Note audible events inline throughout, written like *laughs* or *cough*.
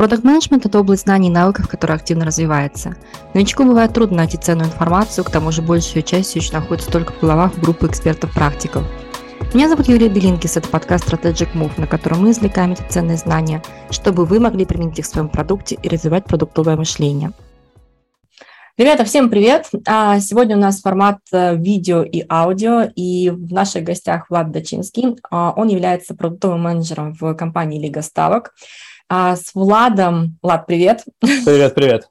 Продакт-менеджмент – это область знаний и навыков, которая активно развивается. Новичку бывает трудно найти ценную информацию, к тому же большая часть еще находится только в головах группы экспертов-практиков. Меня зовут Юлия Белинкис, это подкаст Strategic Move, на котором мы извлекаем эти ценные знания, чтобы вы могли применить их в своем продукте и развивать продуктовое мышление. Ребята, всем привет! А, сегодня у нас формат э, видео и аудио, и в наших гостях Влад Дачинский. А, он является продуктовым менеджером в компании Лига Ставок. А, с Владом... Влад, привет! Привет, привет!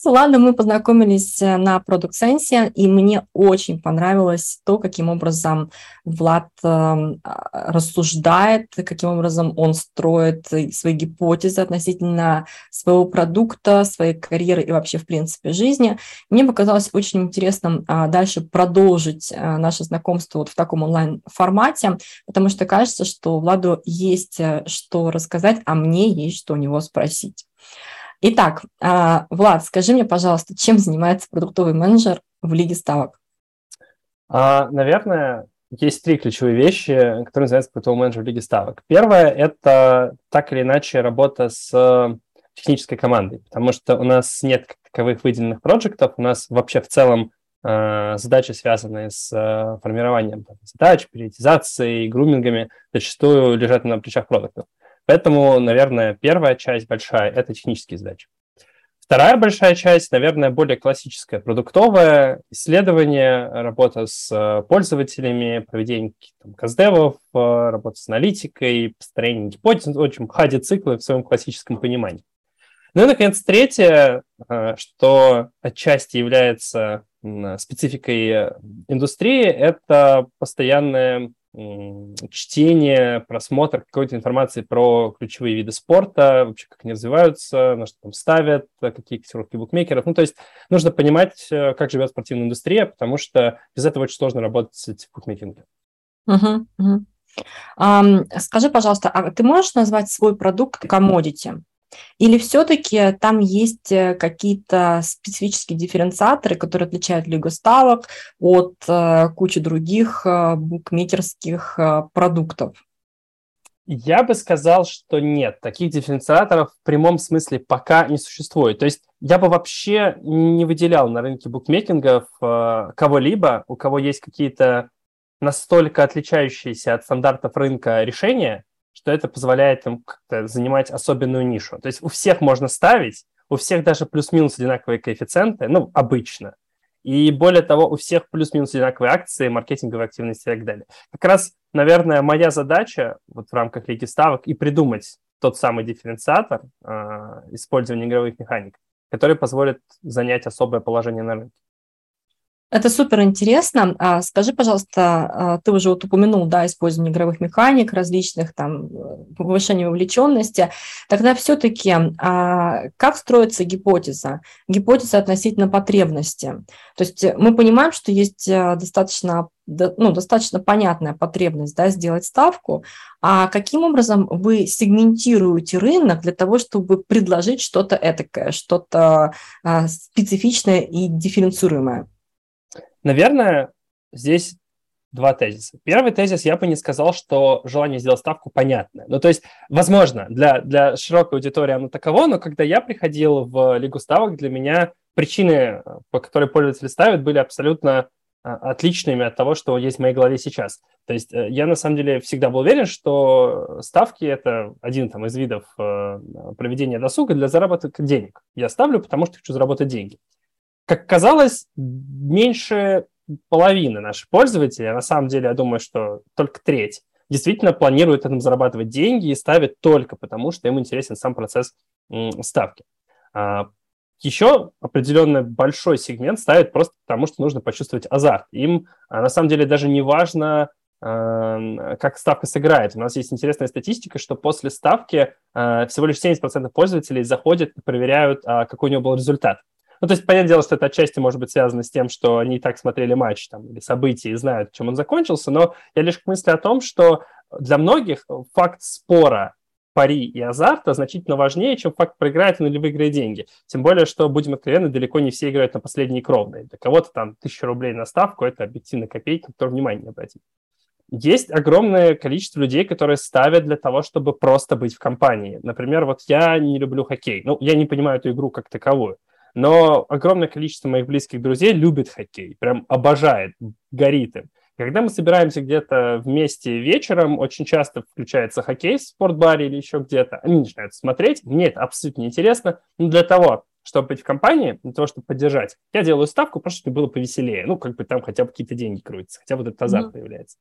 С Владом мы познакомились э, на Product Sense, и мне очень понравилось то, каким образом Влад эм, а, рассуждает, каким образом он строит свои гипотезы относительно своего продукта, своей карьеры и вообще, в принципе, жизни. Мне показалось очень интересным а, дальше продолжить э, наше знакомство вот в таком онлайн-формате, потому что кажется, что Владу есть э, что рассказать, а мне есть что у него спросить. Итак, а, Влад, скажи мне, пожалуйста, чем занимается продуктовый менеджер в Лиге ставок? А, наверное, есть три ключевые вещи, которые называются продуктовый менеджер в Лиге ставок. Первое – это так или иначе работа с технической командой, потому что у нас нет таковых выделенных проектов, у нас вообще в целом э, задачи, связанные с э, формированием задач, приоритизацией, грумингами, зачастую лежат на плечах продуктов. Поэтому, наверное, первая часть большая – это технические задачи. Вторая большая часть, наверное, более классическая, продуктовая, исследование, работа с э, пользователями, проведение там, каздевов, э, работа с аналитикой, построение гипотез, в общем, хади-циклы в своем классическом понимании. Ну и, наконец, третье, э, что отчасти является спецификой индустрии, это постоянное чтение, просмотр какой-то информации про ключевые виды спорта, вообще как они развиваются, на что там ставят, какие котировки букмекеров. Ну, то есть нужно понимать, э, как живет спортивная индустрия, потому что без этого очень сложно работать в букмекинге. Угу, угу. Um, скажи, пожалуйста, а ты можешь назвать свой продукт commodity? Или все-таки там есть э, какие-то специфические дифференциаторы, которые отличают Лигу ставок от э, кучи других э, букмекерских продуктов? Я бы сказал, что нет, таких дифференциаторов в прямом смысле пока не существует. То есть я бы вообще не выделял на рынке букмекингов кого-либо, у кого есть какие-то настолько отличающиеся от стандартов рынка решения, что это позволяет им как-то занимать особенную нишу. То есть у всех можно ставить, у всех даже плюс-минус одинаковые коэффициенты, ну, обычно. И более того, у всех плюс-минус одинаковые акции, маркетинговые активности и так далее. Как раз, наверное, моя задача вот в рамках Лиги Ставок и придумать тот самый дифференциатор э, использования игровых механик, который позволит занять особое положение на рынке. Это супер интересно. А, скажи, пожалуйста, а, ты уже вот упомянул, да, использование игровых механик, различных там повышение вовлеченности. Тогда все-таки а, как строится гипотеза? Гипотеза относительно потребности. То есть мы понимаем, что есть достаточно ну, достаточно понятная потребность да, сделать ставку, а каким образом вы сегментируете рынок для того, чтобы предложить что-то этакое, что-то специфичное и дифференцируемое? Наверное, здесь два тезиса. Первый тезис я бы не сказал, что желание сделать ставку понятное. Ну, то есть, возможно, для, для широкой аудитории оно таково, но когда я приходил в Лигу ставок, для меня причины, по которой пользователи ставят, были абсолютно а, отличными от того, что есть в моей голове сейчас. То есть э, я на самом деле всегда был уверен, что ставки – это один там, из видов э, проведения досуга для заработка денег. Я ставлю, потому что хочу заработать деньги как казалось, меньше половины наших пользователей, а на самом деле я думаю, что только треть, действительно планируют этом зарабатывать деньги и ставят только потому, что им интересен сам процесс ставки. А, еще определенно большой сегмент ставит просто потому, что нужно почувствовать азарт. Им а, на самом деле даже не важно, а, как ставка сыграет. У нас есть интересная статистика, что после ставки всего лишь 70% пользователей заходят и проверяют, какой у него был результат. Ну, то есть, понятное дело, что это отчасти может быть связано с тем, что они и так смотрели матч там, или события и знают, чем он закончился, но я лишь к мысли о том, что для многих факт спора пари и азарта значительно важнее, чем факт, проиграет он или выиграет деньги. Тем более, что, будем откровенны, далеко не все играют на последние кровные. Для кого-то там тысяча рублей на ставку – это объективно копейки, на которую внимание не обратить. есть огромное количество людей, которые ставят для того, чтобы просто быть в компании. Например, вот я не люблю хоккей. Ну, я не понимаю эту игру как таковую. Но огромное количество моих близких друзей любит хоккей, прям обожает, горит им. Когда мы собираемся где-то вместе вечером, очень часто включается хоккей в спортбаре или еще где-то. Они начинают смотреть. Мне это абсолютно неинтересно. Но для того, чтобы быть в компании, для того, чтобы поддержать, я делаю ставку, просто чтобы было повеселее. Ну, как бы там хотя бы какие-то деньги крутятся, хотя бы этот азарт mm-hmm. появляется.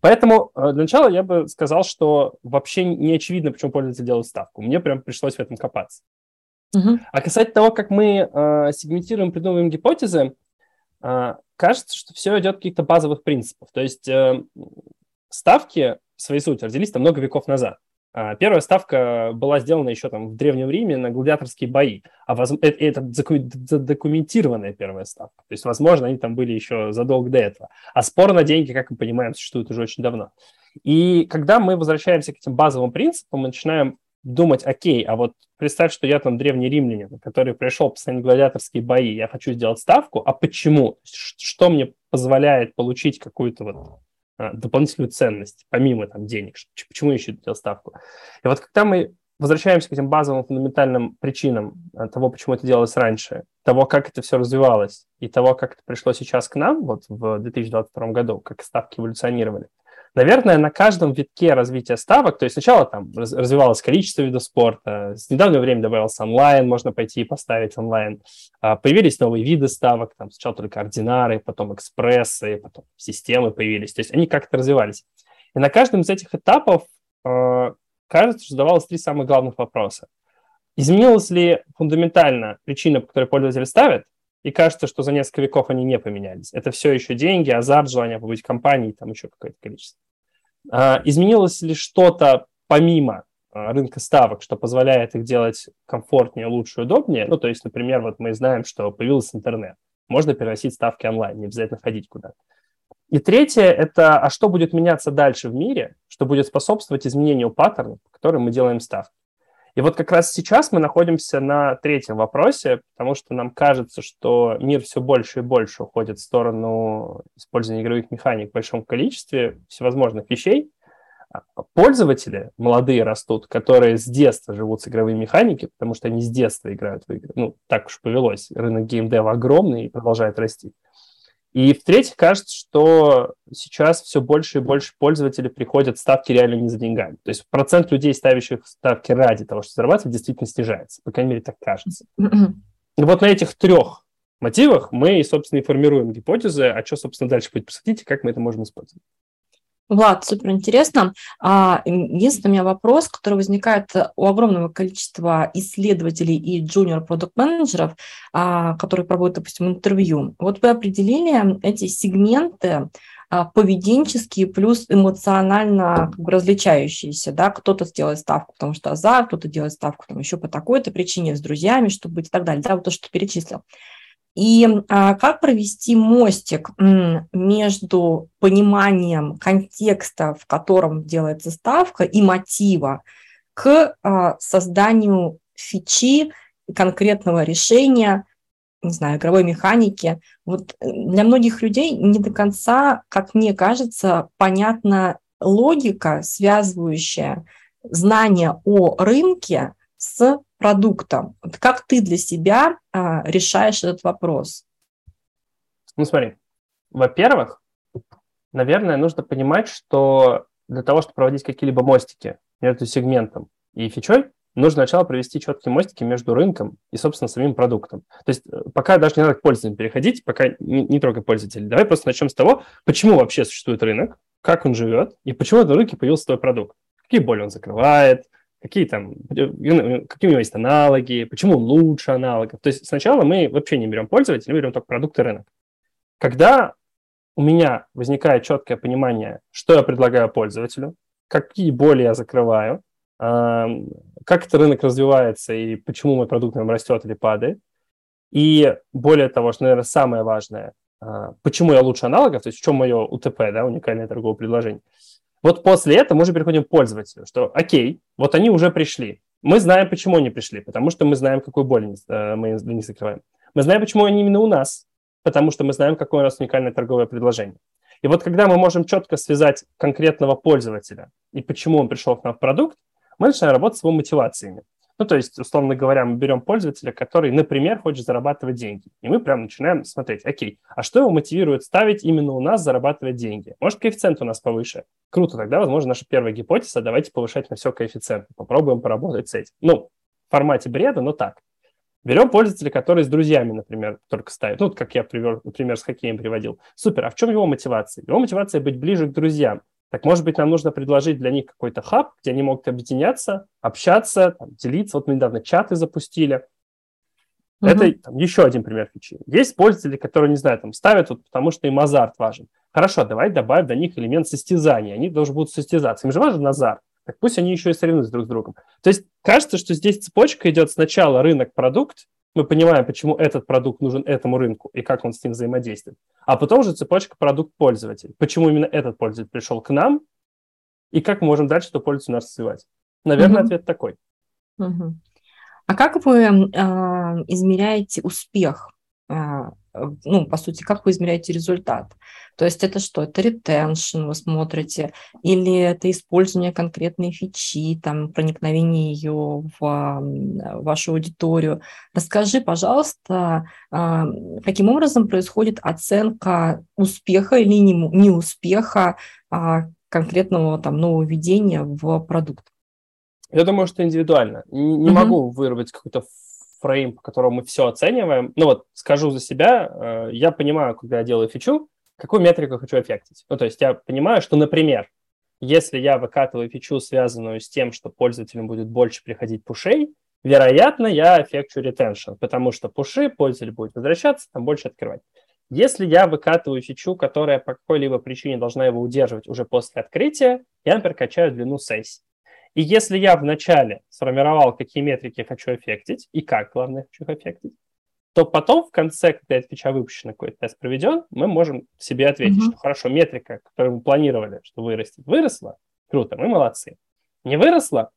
Поэтому э, для начала я бы сказал, что вообще не очевидно, почему пользователь делает ставку. Мне прям пришлось в этом копаться. А касательно того, как мы э, сегментируем, придумываем гипотезы, э, кажется, что все идет каких-то базовых принципов. То есть э, ставки в своей сути родились там много веков назад. А, первая ставка была сделана еще там в Древнем Риме на гладиаторские бои, а воз... это, это задокументированная первая ставка. То есть, возможно, они там были еще задолго до этого. А спор на деньги, как мы понимаем, существует уже очень давно. И когда мы возвращаемся к этим базовым принципам, мы начинаем думать, окей, а вот представь, что я там древний римлянин, который пришел посмотреть гладиаторские бои, я хочу сделать ставку, а почему? Что мне позволяет получить какую-то вот а, дополнительную ценность, помимо там денег. Почему я еще делал ставку? И вот когда мы возвращаемся к этим базовым фундаментальным причинам а, того, почему это делалось раньше, того, как это все развивалось, и того, как это пришло сейчас к нам, вот в 2022 году, как ставки эволюционировали, Наверное, на каждом витке развития ставок, то есть сначала там развивалось количество видов спорта, с недавнего времени добавился онлайн, можно пойти и поставить онлайн. А, появились новые виды ставок, там сначала только ординары, потом экспрессы, потом системы появились. То есть они как-то развивались. И на каждом из этих этапов, а, кажется, задавалось три самых главных вопроса. Изменилась ли фундаментально причина, по которой пользователь ставит, и кажется, что за несколько веков они не поменялись. Это все еще деньги, азарт, желание побыть в компании, там еще какое-то количество. А, изменилось ли что-то помимо а, рынка ставок, что позволяет их делать комфортнее, лучше, удобнее? Ну, то есть, например, вот мы знаем, что появился интернет. Можно переносить ставки онлайн, не обязательно ходить куда-то. И третье – это, а что будет меняться дальше в мире, что будет способствовать изменению паттернов, по мы делаем ставки. И вот как раз сейчас мы находимся на третьем вопросе, потому что нам кажется, что мир все больше и больше уходит в сторону использования игровых механик в большом количестве всевозможных вещей. А пользователи молодые растут, которые с детства живут с игровыми механиками, потому что они с детства играют в игры. Ну, так уж повелось. Рынок геймдева огромный и продолжает расти. И в-третьих, кажется, что сейчас все больше и больше пользователей приходят ставки реально не за деньгами. То есть процент людей, ставящих ставки ради того, чтобы зарабатывать, действительно снижается. По крайней мере, так кажется. И вот на этих трех мотивах мы, собственно, и формируем гипотезы, а что, собственно, дальше будет происходить и как мы это можем использовать. Влад, супер интересно. А, единственный у меня вопрос, который возникает у огромного количества исследователей и джуниор продукт менеджеров которые проводят, допустим, интервью. Вот вы определили эти сегменты а, поведенческие плюс эмоционально как бы, различающиеся, да, кто-то сделает ставку, потому что азарт, кто-то делает ставку там еще по такой-то причине, с друзьями, чтобы быть и так далее, да, вот то, что ты перечислил. И а, как провести мостик между пониманием контекста, в котором делается ставка, и мотива к а, созданию фичи конкретного решения, не знаю, игровой механики. Вот э, для многих людей не до конца, как мне кажется, понятна логика, связывающая знание о рынке с продуктом. Вот как ты для себя а, решаешь этот вопрос? Ну, смотри, во-первых, наверное, нужно понимать, что для того, чтобы проводить какие-либо мостики между сегментом и фичой, нужно сначала провести четкие мостики между рынком и, собственно, самим продуктом. То есть э, пока даже не надо к пользователям переходить, пока не, не трогай пользователей. Давай просто начнем с того, почему вообще существует рынок, как он живет и почему на рынке появился твой продукт. Какие боли он закрывает, какие там, какие у него есть аналоги, почему лучше аналогов. То есть сначала мы вообще не берем пользователя, мы берем только продукты рынок. Когда у меня возникает четкое понимание, что я предлагаю пользователю, какие боли я закрываю, как этот рынок развивается и почему мой продукт там растет или падает. И более того, что, наверное, самое важное, а, почему я лучше аналогов, то есть в чем мое УТП, да, уникальное торговое предложение. Вот после этого мы уже переходим к пользователю, что окей, вот они уже пришли. Мы знаем, почему они пришли, потому что мы знаем, какую боль э, мы для них закрываем. Мы знаем, почему они именно у нас, потому что мы знаем, какое у нас уникальное торговое предложение. И вот когда мы можем четко связать конкретного пользователя и почему он пришел к нам в продукт, мы начинаем работать с его мотивациями. Ну, то есть, условно говоря, мы берем пользователя, который, например, хочет зарабатывать деньги. И мы прям начинаем смотреть, окей, а что его мотивирует ставить именно у нас зарабатывать деньги? Может, коэффициент у нас повыше? Круто, тогда, возможно, наша первая гипотеза, давайте повышать на все коэффициенты. Попробуем поработать с этим. Ну, в формате бреда, но так. Берем пользователя, который с друзьями, например, только ставит. Ну, как я привел, например, с хоккеем приводил. Супер, а в чем его мотивация? Его мотивация быть ближе к друзьям. Так, может быть, нам нужно предложить для них какой-то хаб, где они могут объединяться, общаться, там, делиться. Вот мы недавно чаты запустили. Uh-huh. Это там, еще один пример фичи. Есть пользователи, которые, не знаю, там, ставят, вот, потому что им азарт важен. Хорошо, давай добавим до них элемент состязания. Они должны будут состязаться. Им же важен азарт. Так пусть они еще и соревнуются друг с другом. То есть кажется, что здесь цепочка идет сначала рынок-продукт, мы понимаем, почему этот продукт нужен этому рынку и как он с ним взаимодействует. А потом уже цепочка продукт-пользователь. Почему именно этот пользователь пришел к нам и как мы можем дальше эту пользу нас развивать. Наверное, угу. ответ такой. Угу. А как вы э, измеряете успех э, ну, по сути, как вы измеряете результат? То есть это что? Это ретеншн вы смотрите, или это использование конкретной фичи, там, проникновение ее в вашу аудиторию. Расскажи, пожалуйста, а, каким образом происходит оценка успеха или неуспеха а, конкретного там нововведения в продукт? Я думаю, что индивидуально. Не, не uh-huh. могу вырвать какой-то фрейм, по которому мы все оцениваем. Ну вот, скажу за себя, э, я понимаю, когда я делаю фичу, какую метрику хочу эффектить. Ну, то есть я понимаю, что, например, если я выкатываю фичу, связанную с тем, что пользователям будет больше приходить пушей, вероятно, я эффекчу retention, потому что пуши пользователь будет возвращаться, там больше открывать. Если я выкатываю фичу, которая по какой-либо причине должна его удерживать уже после открытия, я, например, качаю длину сессии. И если я вначале сформировал, какие метрики я хочу эффектить и как, главное, хочу их эффектить, то потом в конце, когда эта фича выпущена, какой-то тест проведен, мы можем себе ответить, mm-hmm. что хорошо, метрика, которую мы планировали, что вырастет, выросла, круто, мы молодцы. Не выросла?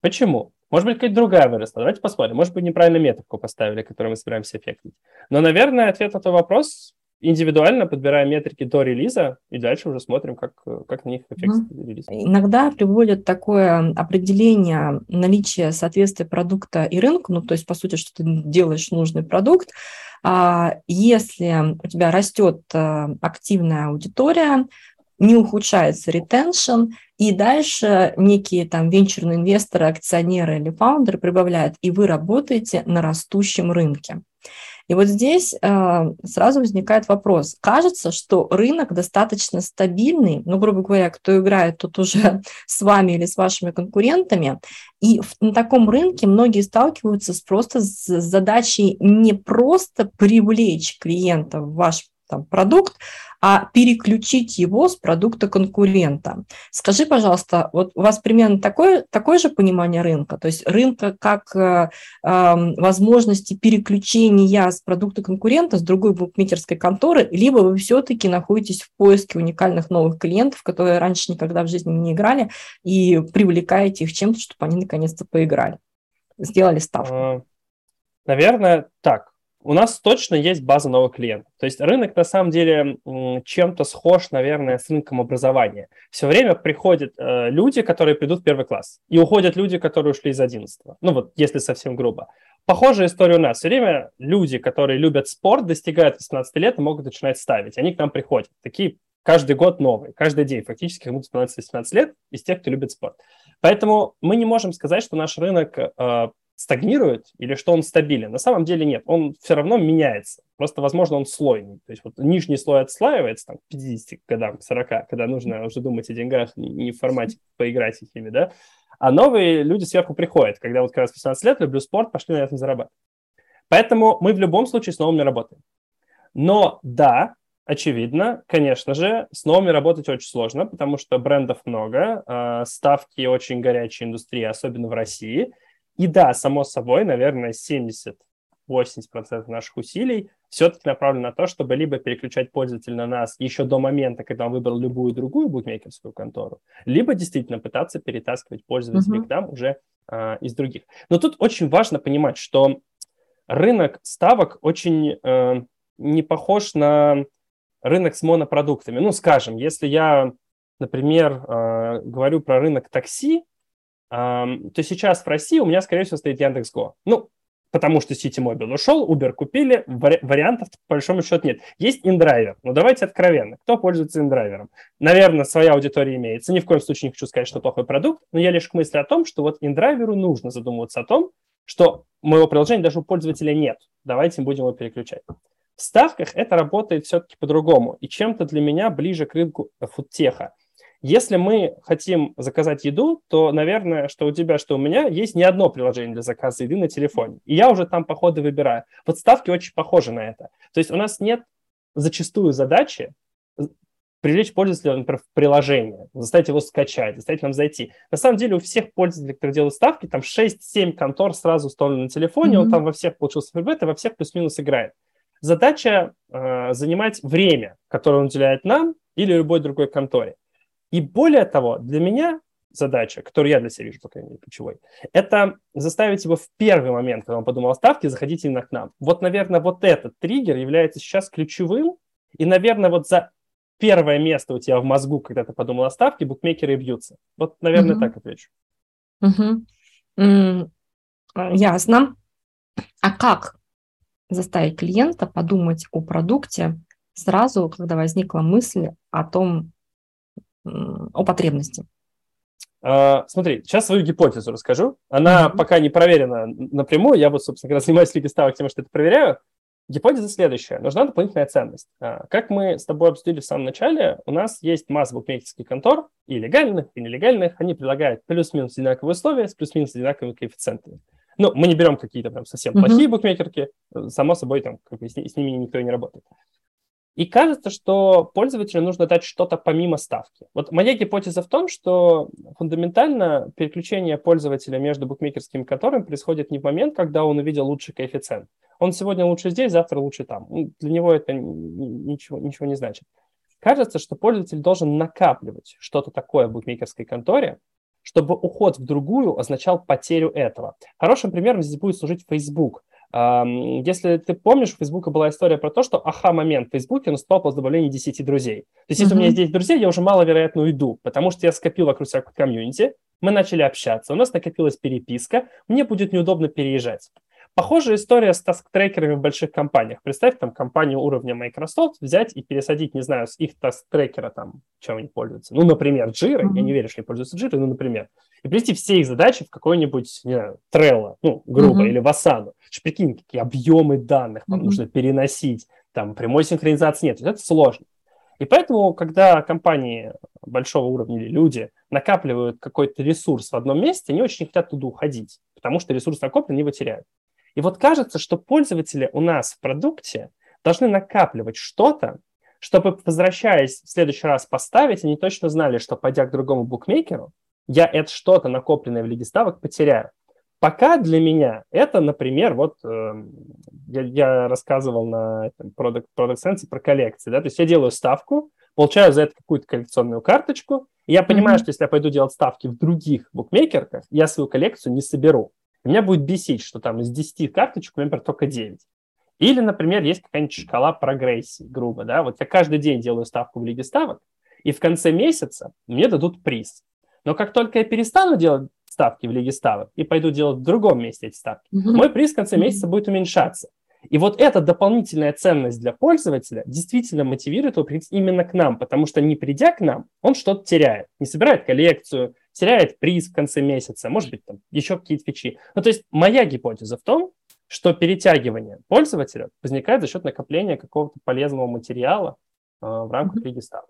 Почему? Может быть, какая-то другая выросла. Давайте посмотрим. Может быть, неправильно метрику поставили, которую мы собираемся эффектить. Но, наверное, ответ на этот вопрос индивидуально подбираем метрики до релиза, и дальше уже смотрим, как, как на них эффект mm-hmm. релиза. Иногда приводят такое определение наличия соответствия продукта и рынку, ну, то есть, по сути, что ты делаешь нужный продукт, а если у тебя растет э, активная аудитория, не ухудшается ретеншн, и дальше некие там венчурные инвесторы, акционеры или фаундеры прибавляют, и вы работаете на растущем рынке. И вот здесь э, сразу возникает вопрос. Кажется, что рынок достаточно стабильный, ну, грубо говоря, кто играет тут уже *laughs* с вами или с вашими конкурентами, и в, на таком рынке многие сталкиваются с просто с задачей не просто привлечь клиента в ваш там, продукт, а переключить его с продукта конкурента. Скажи, пожалуйста, вот у вас примерно такое, такое же понимание рынка? То есть рынка как э, э, возможности переключения с продукта конкурента с другой букмекерской конторы, либо вы все-таки находитесь в поиске уникальных новых клиентов, которые раньше никогда в жизни не играли, и привлекаете их чем-то, чтобы они наконец-то поиграли, сделали ставку? А, наверное, так у нас точно есть база новых клиентов. То есть рынок на самом деле чем-то схож, наверное, с рынком образования. Все время приходят э, люди, которые придут в первый класс, и уходят люди, которые ушли из 11. Ну вот, если совсем грубо. Похожая история у нас. Все время люди, которые любят спорт, достигают 18 лет и могут начинать ставить. Они к нам приходят. Такие каждый год новые, каждый день фактически кому-то становится 18 лет из тех, кто любит спорт. Поэтому мы не можем сказать, что наш рынок э, стагнирует или что он стабилен. На самом деле нет, он все равно меняется. Просто, возможно, он слойный. То есть вот нижний слой отслаивается там, к 50 годам, к 40, когда нужно уже думать о деньгах не в формате поиграть с ними, да, а новые люди сверху приходят, когда вот как раз 18 лет, люблю спорт, пошли на этом зарабатывать. Поэтому мы в любом случае с новыми работаем. Но да, очевидно, конечно же, с новыми работать очень сложно, потому что брендов много, а, ставки очень горячей индустрии, особенно в России – и да, само собой, наверное, 70-80% наших усилий все-таки направлено на то, чтобы либо переключать пользователя на нас еще до момента, когда он выбрал любую другую букмекерскую контору, либо действительно пытаться перетаскивать пользователей uh-huh. к нам уже а, из других. Но тут очень важно понимать, что рынок ставок очень э, не похож на рынок с монопродуктами. Ну, скажем, если я, например, э, говорю про рынок такси, то сейчас в России у меня, скорее всего, стоит Яндекс.Го. Ну, потому что Mobile ушел, Uber купили, вари- вариантов по большому счету нет. Есть индрайвер, но давайте откровенно, кто пользуется индрайвером? Наверное, своя аудитория имеется, ни в коем случае не хочу сказать, что плохой продукт, но я лишь к мысли о том, что вот индрайверу нужно задумываться о том, что моего приложения даже у пользователя нет, давайте будем его переключать. В ставках это работает все-таки по-другому, и чем-то для меня ближе к рынку фудтеха. Если мы хотим заказать еду, то, наверное, что у тебя, что у меня, есть не одно приложение для заказа еды на телефоне. И я уже там по ходу выбираю. Вот ставки очень похожи на это. То есть у нас нет зачастую задачи привлечь пользователя, например, в приложение, заставить его скачать, заставить нам зайти. На самом деле у всех пользователей, которые делают ставки, там 6-7 контор сразу установлены на телефоне, mm-hmm. он там во всех получился фрибет и во всех плюс-минус играет. Задача э, занимать время, которое он уделяет нам или любой другой конторе. И более того, для меня задача, которую я для себя вижу, по крайней мере, ключевой, это заставить его в первый момент, когда он подумал о ставке, заходить именно к нам. Вот, наверное, вот этот триггер является сейчас ключевым, и, наверное, вот за первое место у тебя в мозгу, когда ты подумал о ставке, букмекеры бьются. Вот, наверное, угу. так отвечу. Угу. Mm, ясно. А как заставить клиента подумать о продукте сразу, когда возникла мысль о том, о потребности? Uh, смотри, сейчас свою гипотезу расскажу. Она mm-hmm. пока не проверена напрямую. Я вот, собственно, когда *laughs* занимаюсь лиги ставок тем, что это проверяю. Гипотеза следующая. Нужна дополнительная ценность. Uh, как мы с тобой обсудили в самом начале, у нас есть масса букмекерских контор, и легальных, и нелегальных. Они предлагают плюс-минус одинаковые условия с плюс-минус одинаковыми коэффициентами. Ну, мы не берем какие-то прям совсем mm-hmm. плохие букмекерки. Само собой, там, как бы, с, с ними никто и не работает. И кажется, что пользователю нужно дать что-то помимо ставки. Вот моя гипотеза в том, что фундаментально переключение пользователя между букмекерскими конторами происходит не в момент, когда он увидел лучший коэффициент. Он сегодня лучше здесь, завтра лучше там. Ну, для него это ничего, ничего не значит. Кажется, что пользователь должен накапливать что-то такое в букмекерской конторе, чтобы уход в другую означал потерю этого. Хорошим примером здесь будет служить Facebook – если ты помнишь, у Фейсбука была история про то, что аха-момент в Фейсбуке наступал после добавления 10 друзей. То есть, если mm-hmm. у меня есть 10 друзей, я уже маловероятно уйду, потому что я скопил вокруг себя комьюнити, мы начали общаться, у нас накопилась переписка, мне будет неудобно переезжать. Похожая история с таск-трекерами в больших компаниях. Представь, там, компанию уровня Microsoft взять и пересадить, не знаю, с их таск-трекера, там, чем они пользуются. Ну, например, Jira, mm-hmm. я не верю, что они пользуются Jira, ну, например. И привести все их задачи в какой-нибудь, не знаю, Trello, ну, грубо, mm-hmm. или в Asana. Прикинь, какие объемы данных mm-hmm. нужно переносить, там, прямой синхронизации нет. Это сложно. И поэтому, когда компании большого уровня или люди накапливают какой-то ресурс в одном месте, они очень хотят туда уходить, потому что ресурс накоплен, его теряют. И вот кажется, что пользователи у нас в продукте должны накапливать что-то, чтобы, возвращаясь в следующий раз поставить, они точно знали, что, пойдя к другому букмекеру, я это что-то, накопленное в лиге ставок, потеряю. Пока для меня это, например, вот э, я, я рассказывал на Product, Product Sense про коллекции, да, то есть я делаю ставку, получаю за это какую-то коллекционную карточку, и я понимаю, mm-hmm. что если я пойду делать ставки в других букмекерках, я свою коллекцию не соберу. И меня будет бесить, что там из 10 карточек, например, только 9. Или, например, есть какая-нибудь шкала прогрессии, грубо, да, вот я каждый день делаю ставку в лиге ставок, и в конце месяца мне дадут приз. Но как только я перестану делать ставки в лиге ставок и пойду делать в другом месте эти ставки, mm-hmm. мой приз в конце месяца будет уменьшаться. И вот эта дополнительная ценность для пользователя действительно мотивирует его прийти именно к нам, потому что не придя к нам, он что-то теряет. Не собирает коллекцию, теряет приз в конце месяца, может быть, там еще какие-то фичи. Ну, то есть моя гипотеза в том, что перетягивание пользователя возникает за счет накопления какого-то полезного материала э, в рамках mm-hmm. ставок.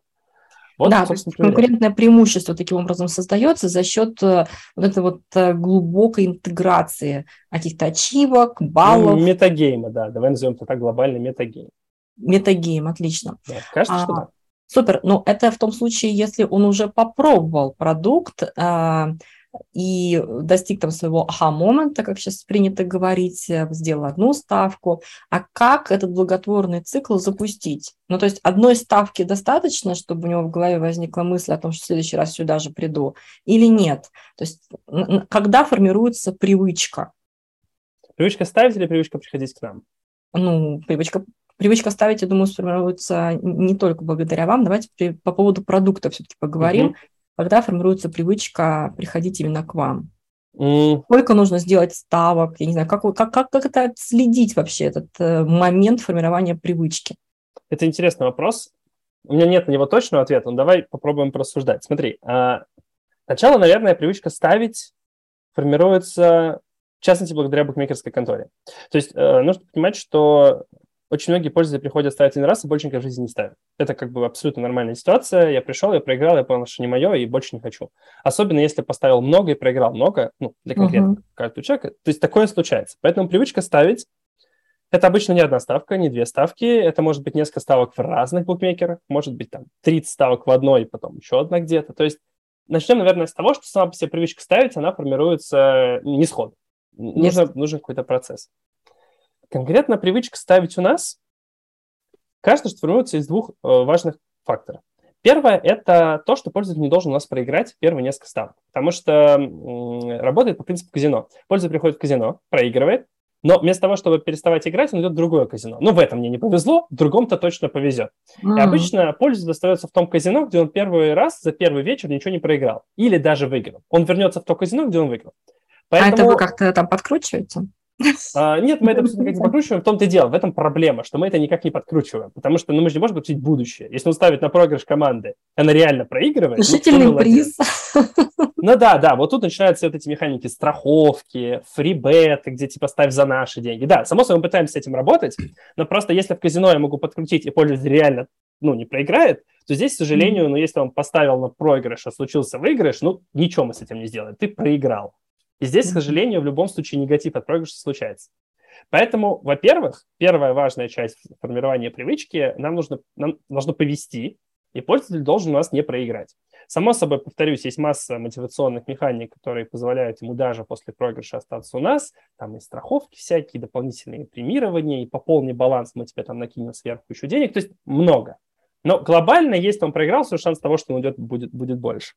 Вот, да, то есть конкурентное преимущество таким образом создается за счет э, вот этой вот э, глубокой интеграции каких-то ачивок, баллов. Ну, метагейма, да, давай назовем это так глобальный метагейм. Метагейм, отлично. Да, кажется, а, что да. Супер, но это в том случае, если он уже попробовал продукт, а, и достиг там своего аха-момента, как сейчас принято говорить, э, сделал одну ставку. А как этот благотворный цикл запустить? Ну, то есть одной ставки достаточно, чтобы у него в голове возникла мысль о том, что в следующий раз сюда же приду, или нет? То есть когда формируется привычка? Привычка ставить или привычка приходить к нам? Ну, привычка привычка ставить, я думаю, сформируется не только благодаря вам. Давайте по поводу продукта все-таки поговорим. Угу. Когда формируется привычка приходить именно к вам? Mm. Сколько нужно сделать ставок? Я не знаю, как, как, как, как это отследить вообще, этот э, момент формирования привычки? Это интересный вопрос. У меня нет на него точного ответа, но давай попробуем порассуждать. Смотри, э, сначала, наверное, привычка ставить формируется, в частности, благодаря букмекерской конторе. То есть э, нужно понимать, что очень многие пользователи приходят ставить один раз и больше никогда в жизни не ставят. Это как бы абсолютно нормальная ситуация. Я пришел, я проиграл, я понял, что не мое, и больше не хочу. Особенно если поставил много и проиграл много, ну, для конкретного uh-huh. каждого человека. То есть такое случается. Поэтому привычка ставить это обычно не одна ставка, не две ставки. Это может быть несколько ставок в разных букмекерах. Может быть там 30 ставок в одной, и потом еще одна где-то. То есть начнем, наверное, с того, что сама по себе привычка ставить, она формируется не сходу. Нужно, нужен какой-то процесс. Конкретно привычка ставить у нас, кажется, что формируется из двух э, важных факторов. Первое – это то, что пользователь не должен у нас проиграть первые несколько ставок, потому что работает по принципу казино. Пользователь приходит в казино, проигрывает, но вместо того, чтобы переставать играть, он идет в другое казино. Ну, в этом мне не повезло, в другом-то точно повезет. Mm. И обычно пользователь остается в том казино, где он первый раз за первый вечер ничего не проиграл. Или даже выиграл. Он вернется в то казино, где он выиграл. Поэтому... А это вы как-то там подкручиваете? А, нет, мы это абсолютно никак не подкручиваем. В том-то и дело, в этом проблема, что мы это никак не подкручиваем. Потому что ну, мы же не можем получить будущее. Если он ставит на проигрыш команды, она реально проигрывает. Ну, Решительный ну, приз. Ну да, да, вот тут начинаются вот эти механики страховки, фрибеты, где типа ставь за наши деньги. Да, само собой мы пытаемся с этим работать, но просто если в казино я могу подкрутить и пользователь реально ну, не проиграет, то здесь, к сожалению, ну, если он поставил на проигрыш, а случился выигрыш, ну, ничего мы с этим не сделаем. Ты проиграл. И здесь, к сожалению, в любом случае негатив от проигрыша случается. Поэтому, во-первых, первая важная часть формирования привычки, нам нужно, нам должно повести, и пользователь должен у нас не проиграть. Само собой, повторюсь, есть масса мотивационных механик, которые позволяют ему даже после проигрыша остаться у нас. Там и страховки всякие, дополнительные премирования, и пополни баланс, мы тебе там накинем сверху еще денег. То есть много. Но глобально, если он проиграл, то шанс того, что он уйдет, будет, будет больше.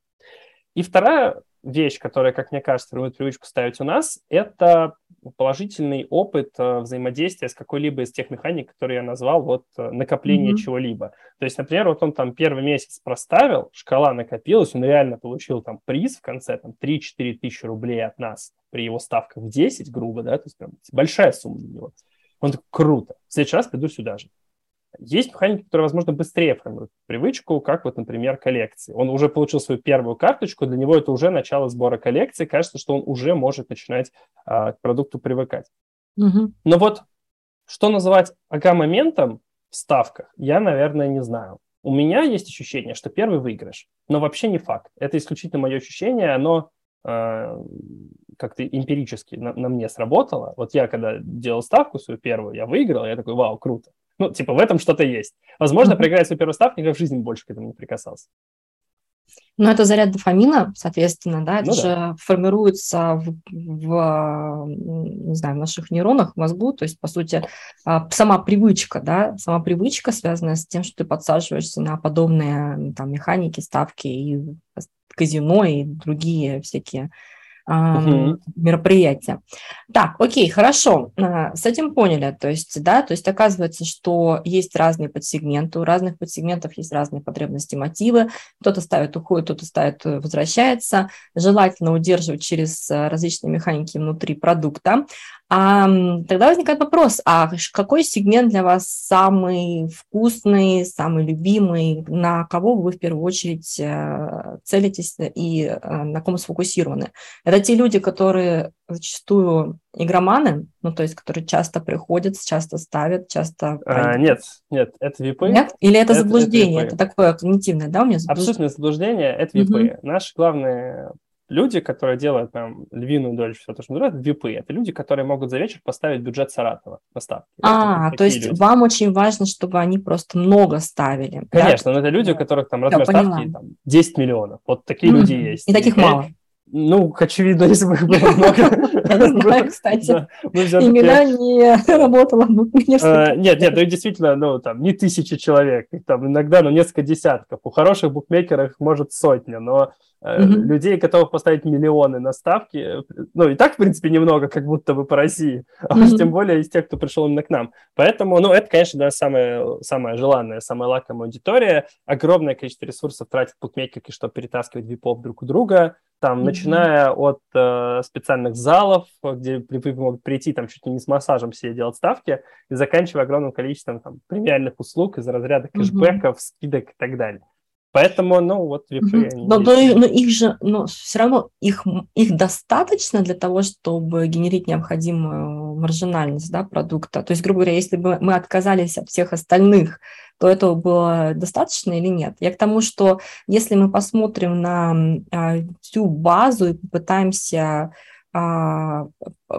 И вторая вещь, которая, как мне кажется, формирует привычку ставить у нас, это положительный опыт э, взаимодействия с какой-либо из тех механик, которые я назвал, вот э, накопление mm-hmm. чего-либо. То есть, например, вот он там первый месяц проставил, шкала накопилась, он реально получил там приз в конце, там 3-4 тысячи рублей от нас при его ставках в 10, грубо, да, то есть прям большая сумма для него. Он такой, круто, в следующий раз приду сюда же. Есть механики, которые, возможно, быстрее формируют привычку, как вот, например, коллекции. Он уже получил свою первую карточку, для него это уже начало сбора коллекции, кажется, что он уже может начинать а, к продукту привыкать. Угу. Но вот что называть ага-моментом в ставках, я, наверное, не знаю. У меня есть ощущение, что первый выигрыш, но вообще не факт. Это исключительно мое ощущение, оно э, как-то эмпирически на, на мне сработало. Вот я, когда делал ставку свою первую, я выиграл, я такой, вау, круто. Ну, типа, в этом что-то есть. Возможно, mm-hmm. проиграть свою первую ставку, никогда в жизни больше к этому не прикасался. Ну, это заряд дофамина, соответственно, да, это ну, же да. формируется в, в, не знаю, в наших нейронах, в мозгу, то есть, по сути, а, сама привычка, да, сама привычка, связанная с тем, что ты подсаживаешься на подобные там механики, ставки и казино и другие всякие угу. мероприятия. Так, окей, хорошо, а, с этим поняли, то есть, да, то есть оказывается, что есть разные подсегменты, у разных подсегментов есть разные потребности, мотивы, кто-то ставит уходит, кто-то ставит э, возвращается, желательно удерживать через э, различные механики внутри продукта, а, тогда возникает вопрос, а какой сегмент для вас самый вкусный, самый любимый, на кого вы в первую очередь э, целитесь и э, на ком сфокусированы? Это те люди, которые зачастую игроманы, ну то есть которые часто приходят, часто ставят, часто... А, нет, нет, это випы. Нет? Или это, это заблуждение? Это, это такое когнитивное, да, у меня заблуждение? Абсолютно заблуждение, это випы. Угу. Наш главный люди, которые делают там львиную долю всего то, что называют, випы. Это люди, которые могут за вечер поставить бюджет Саратова на ставки. А, то есть люди. вам очень важно, чтобы они просто много ставили. Конечно, да? но это люди, у которых там размер ставки там, 10 миллионов. Вот такие mm-hmm. люди есть. И таких и, мало. Ну, очевидно, если бы их было много. Знаю, кстати. Имена не работала букмекерская. Нет, нет, ну действительно, ну там не тысячи человек, там иногда, ну несколько десятков. У хороших букмекеров может сотня, но mm-hmm. людей, готовых поставить миллионы на ставки, ну и так, в принципе, немного, как будто бы по России, а уж тем более из тех, кто пришел именно к нам. Поэтому, ну, это, конечно, да, самая, самая желанная, самая лакомая аудитория. Огромное количество ресурсов тратят букмекерки, чтобы перетаскивать випов друг у друга, там, mm-hmm. начиная от э, специальных залов, где могут прийти там чуть ли не с массажем все делать ставки, и заканчивая огромным количеством там премиальных услуг из разряда кэшбэков, mm-hmm. скидок и так далее. Поэтому, ну, вот випы, mm-hmm. но, но, но их же, но все равно их, их достаточно для того, чтобы генерить необходимую маржинальность да, продукта. То есть, грубо говоря, если бы мы отказались от всех остальных то этого было достаточно или нет? Я к тому, что если мы посмотрим на а, всю базу и попытаемся а,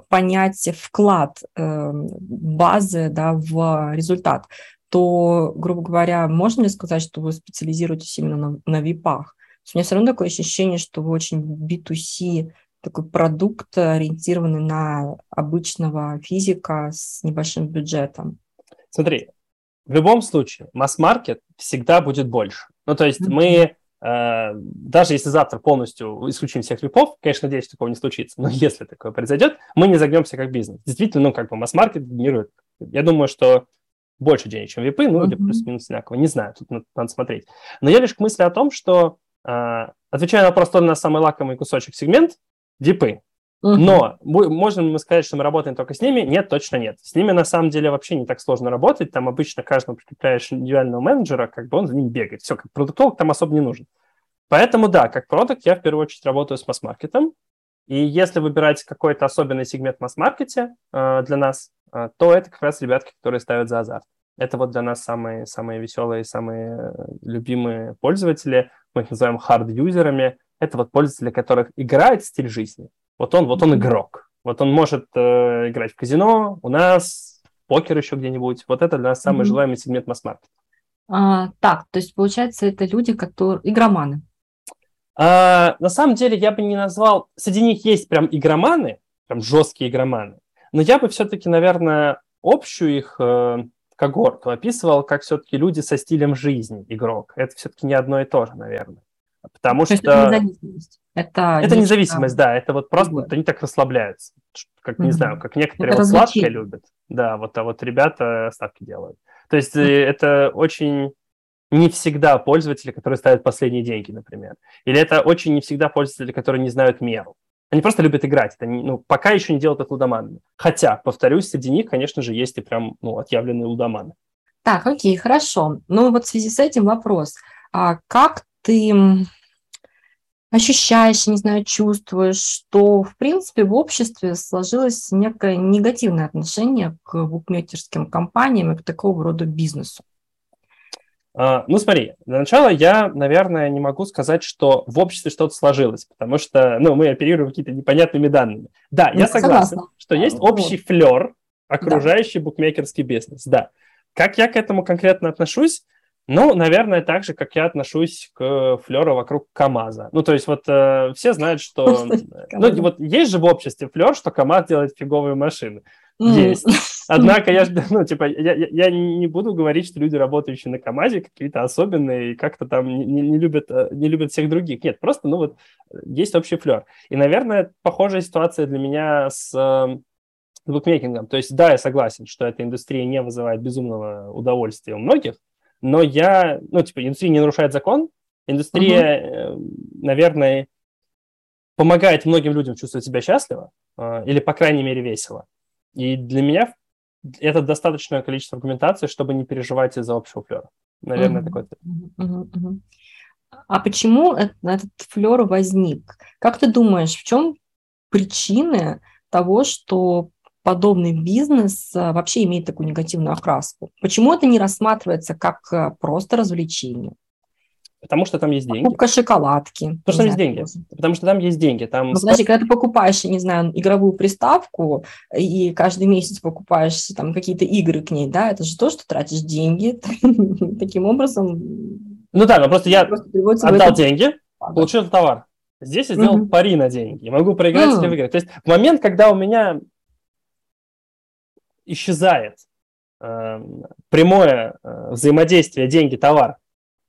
понять вклад э, базы да, в результат, то, грубо говоря, можно ли сказать, что вы специализируетесь именно на, на випах? У меня все равно такое ощущение, что вы очень B2C такой продукт, ориентированный на обычного физика с небольшим бюджетом. Смотри, в любом случае, масс-маркет всегда будет больше. Ну, то есть mm-hmm. мы, э, даже если завтра полностью исключим всех випов, конечно, надеюсь, такого не случится, но *laughs* если такое произойдет, мы не загнемся как бизнес. Действительно, ну, как бы масс-маркет генерирует, я думаю, что больше денег, чем випы, ну, mm-hmm. или плюс-минус одинаково, не знаю, тут надо, надо смотреть. Но я лишь к мысли о том, что, э, отвечая на вопрос, то на самый лакомый кусочек сегмент, випы. Но можем мы сказать, что мы работаем только с ними? Нет, точно нет. С ними на самом деле вообще не так сложно работать. Там обычно каждому прикрепляешь индивидуального менеджера, как бы он за ним бегает. Все, как продуктолог там особо не нужен. Поэтому да, как продукт я в первую очередь работаю с масс-маркетом. И если выбирать какой-то особенный сегмент в масс-маркете э, для нас, э, то это как раз ребятки, которые ставят за азарт. Это вот для нас самые, самые веселые, самые любимые пользователи. Мы их называем хард-юзерами. Это вот пользователи, которых играет стиль жизни, вот он, вот он игрок. Вот он может э, играть в казино, у нас, покер еще где-нибудь. Вот это для нас самый mm-hmm. желаемый сегмент масс-маркета. А, так, то есть, получается, это люди, которые... Игроманы. А, на самом деле, я бы не назвал... Среди них есть прям игроманы, прям жесткие игроманы. Но я бы все-таки, наверное, общую их э, когорту описывал как все-таки люди со стилем жизни игрок. Это все-таки не одно и то же, наверное. Потому То что... Это независимость. Это, это независимость, да. Это вот просто вот они так расслабляются. Как, не знаю, как некоторые это вот сладкое любят. Да, вот, а вот ребята ставки делают. То есть mm это очень не всегда пользователи, которые ставят последние деньги, например. Или это очень не всегда пользователи, которые не знают меру. Они просто любят играть. Это не, ну, пока еще не делают это лудоманами. Хотя, повторюсь, среди них, конечно же, есть и прям ну, отъявленные лудоманы. Так, окей, хорошо. Ну вот в связи с этим вопрос. А как ты ощущаешь, не знаю, чувствуешь, что, в принципе, в обществе сложилось некое негативное отношение к букмекерским компаниям и к такого рода бизнесу? А, ну, смотри, для начала я, наверное, не могу сказать, что в обществе что-то сложилось, потому что, ну, мы оперируем какими-то непонятными данными. Да, ну, я согласен, согласна. что есть а, общий вот. флер, окружающий да. букмекерский бизнес, да. Как я к этому конкретно отношусь? Ну, наверное, так же, как я отношусь к флеру вокруг КАМАЗа. Ну, то есть вот э, все знают, что... Ну, вот есть же в обществе флер, что КАМАЗ делает фиговые машины. Есть. *laughs* Однако я, *laughs* ну, типа, я, я не буду говорить, что люди, работающие на КАМАЗе, какие-то особенные и как-то там не, не, любят, э, не любят всех других. Нет, просто, ну, вот есть общий флер. И, наверное, похожая ситуация для меня с э, букмекингом. То есть, да, я согласен, что эта индустрия не вызывает безумного удовольствия у многих, но я, ну, типа, индустрия не нарушает закон, индустрия, uh-huh. наверное, помогает многим людям чувствовать себя счастливо э, или, по крайней мере, весело. И для меня это достаточное количество аргументации, чтобы не переживать из-за общего флера. Наверное, uh-huh. такой ответ. А почему этот флер возник? Как ты думаешь, в чем причины того, что подобный бизнес э, вообще имеет такую негативную окраску? Почему это не рассматривается как э, просто развлечение? Потому что там есть деньги. Покупка шоколадки. Потому что там есть деньги. Потому что там есть деньги. Там... Ну, значит, когда ты покупаешь, не знаю, игровую приставку и каждый месяц покупаешь там какие-то игры к ней, да, это же то, что тратишь деньги. *laughs* Таким образом... Ну да, но просто я отдал деньги, получил товар. Здесь я сделал пари на деньги. Я могу проиграть или выиграть. То есть в момент, когда у меня исчезает э, прямое э, взаимодействие деньги-товар,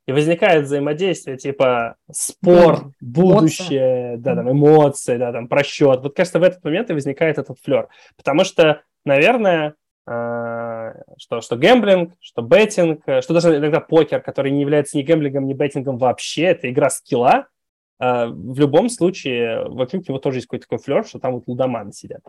и возникает взаимодействие типа спор, будущее, да, там эмоции, да, там просчет. Вот, кажется, в этот момент и возникает этот флер. Потому что, наверное, э, что, что гэмблинг, что беттинг, э, что даже иногда покер, который не является ни гэмблингом, ни беттингом вообще, это игра скилла, э, в любом случае вокруг него тоже есть какой-то такой флер, что там вот лудоманы сидят.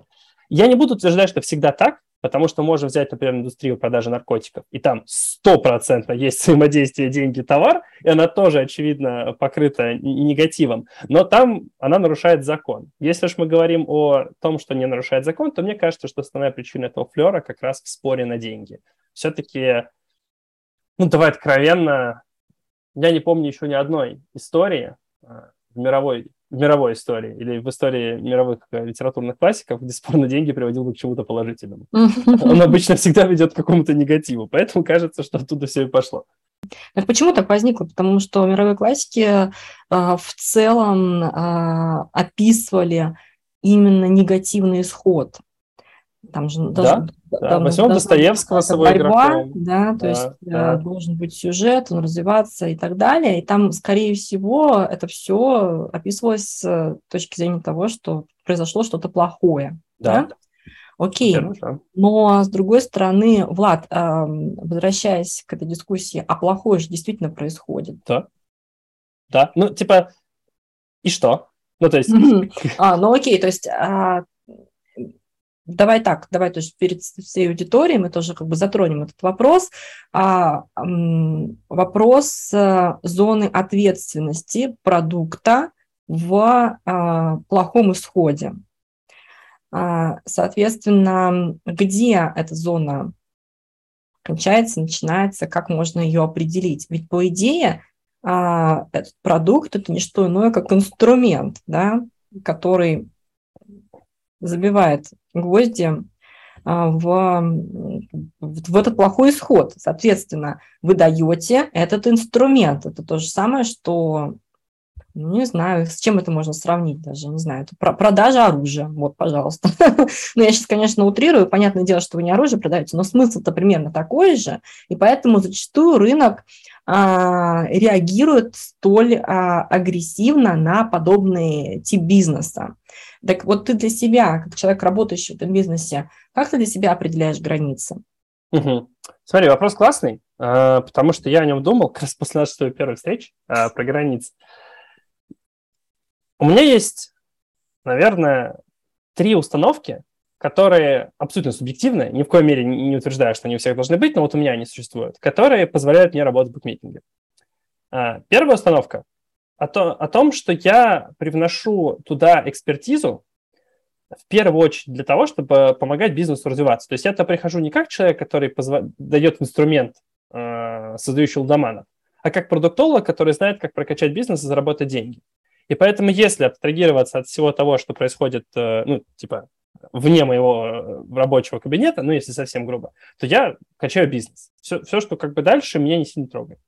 Я не буду утверждать, что всегда так, Потому что можем взять, например, индустрию продажи наркотиков, и там стопроцентно есть взаимодействие деньги, товар, и она тоже, очевидно, покрыта негативом. Но там она нарушает закон. Если уж мы говорим о том, что не нарушает закон, то мне кажется, что основная причина этого флера как раз в споре на деньги. Все-таки, ну, давай откровенно, я не помню еще ни одной истории а, в мировой в мировой истории или в истории мировых э, литературных классиков, где спор на деньги приводил бы к чему-то положительному. *laughs* Он обычно всегда ведет к какому-то негативу, поэтому кажется, что оттуда все и пошло. Так почему так возникло? Потому что мировые классики э, в целом э, описывали именно негативный исход. Там же да, должен, да. Там, Возьмем Достоевского с борьба, игроком. Да, то да, есть да. должен быть сюжет, он развиваться и так далее. И там, скорее всего, это все описывалось с точки зрения того, что произошло что-то плохое. Да. да? Окей. Верно, Но с другой стороны, Влад, возвращаясь к этой дискуссии, а плохое же действительно происходит. Да. Да. Ну, типа, и что? Ну, то есть... А, ну окей, то есть а, давай так, давай тоже перед всей аудиторией мы тоже как бы затронем этот вопрос. А, вопрос э, зоны ответственности продукта в а, плохом исходе. А, соответственно, где эта зона кончается, начинается, как можно ее определить? Ведь по идее а, этот продукт это не что иное, как инструмент, да, который забивает гвозди а, в, в этот плохой исход. Соответственно, вы даете этот инструмент. Это то же самое, что, ну, не знаю, с чем это можно сравнить даже, не знаю, это про продажа оружия, вот, пожалуйста. *laughs* Ну, я сейчас, конечно, утрирую, понятное дело, что вы не оружие продаете, но смысл-то примерно такой же, и поэтому зачастую рынок реагирует столь а, агрессивно на подобный тип бизнеса. Так вот ты для себя, как человек, работающий в этом бизнесе, как ты для себя определяешь границы? Угу. Смотри, вопрос классный, а, потому что я о нем думал как раз *laughs* после нашей первой встречи а, про границы. У меня есть, наверное, три установки, которые абсолютно субъективны, ни в коей мере не утверждаю, что они у всех должны быть, но вот у меня они существуют, которые позволяют мне работать в букмекинге. А, первая установка о, то, о том, что я привношу туда экспертизу, в первую очередь для того, чтобы помогать бизнесу развиваться. То есть я туда прихожу не как человек, который позва- дает инструмент, э, создающий лудоманов, а как продуктолог, который знает, как прокачать бизнес и заработать деньги. И поэтому, если абстрагироваться от всего того, что происходит, э, ну, типа, вне моего э, рабочего кабинета, ну, если совсем грубо, то я качаю бизнес. Все, все что как бы дальше, меня не сильно трогает.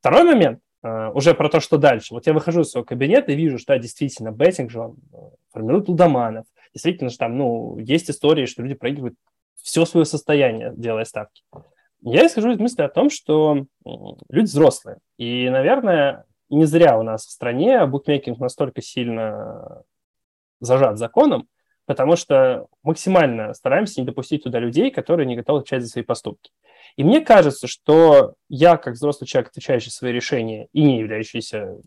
Второй момент – Э, уже про то, что дальше. Вот я выхожу из своего кабинета и вижу, что действительно беттинг же он э, формирует лудоманов. Действительно же там, ну, есть истории, что люди проигрывают все свое состояние, делая ставки. Я исхожу из мысли о том, что люди взрослые. И, наверное, не зря у нас в стране букмекинг настолько сильно зажат законом, потому что максимально стараемся не допустить туда людей, которые не готовы отвечать за свои поступки. И мне кажется, что я, как взрослый человек, отвечающий за свои решения и не являющийся,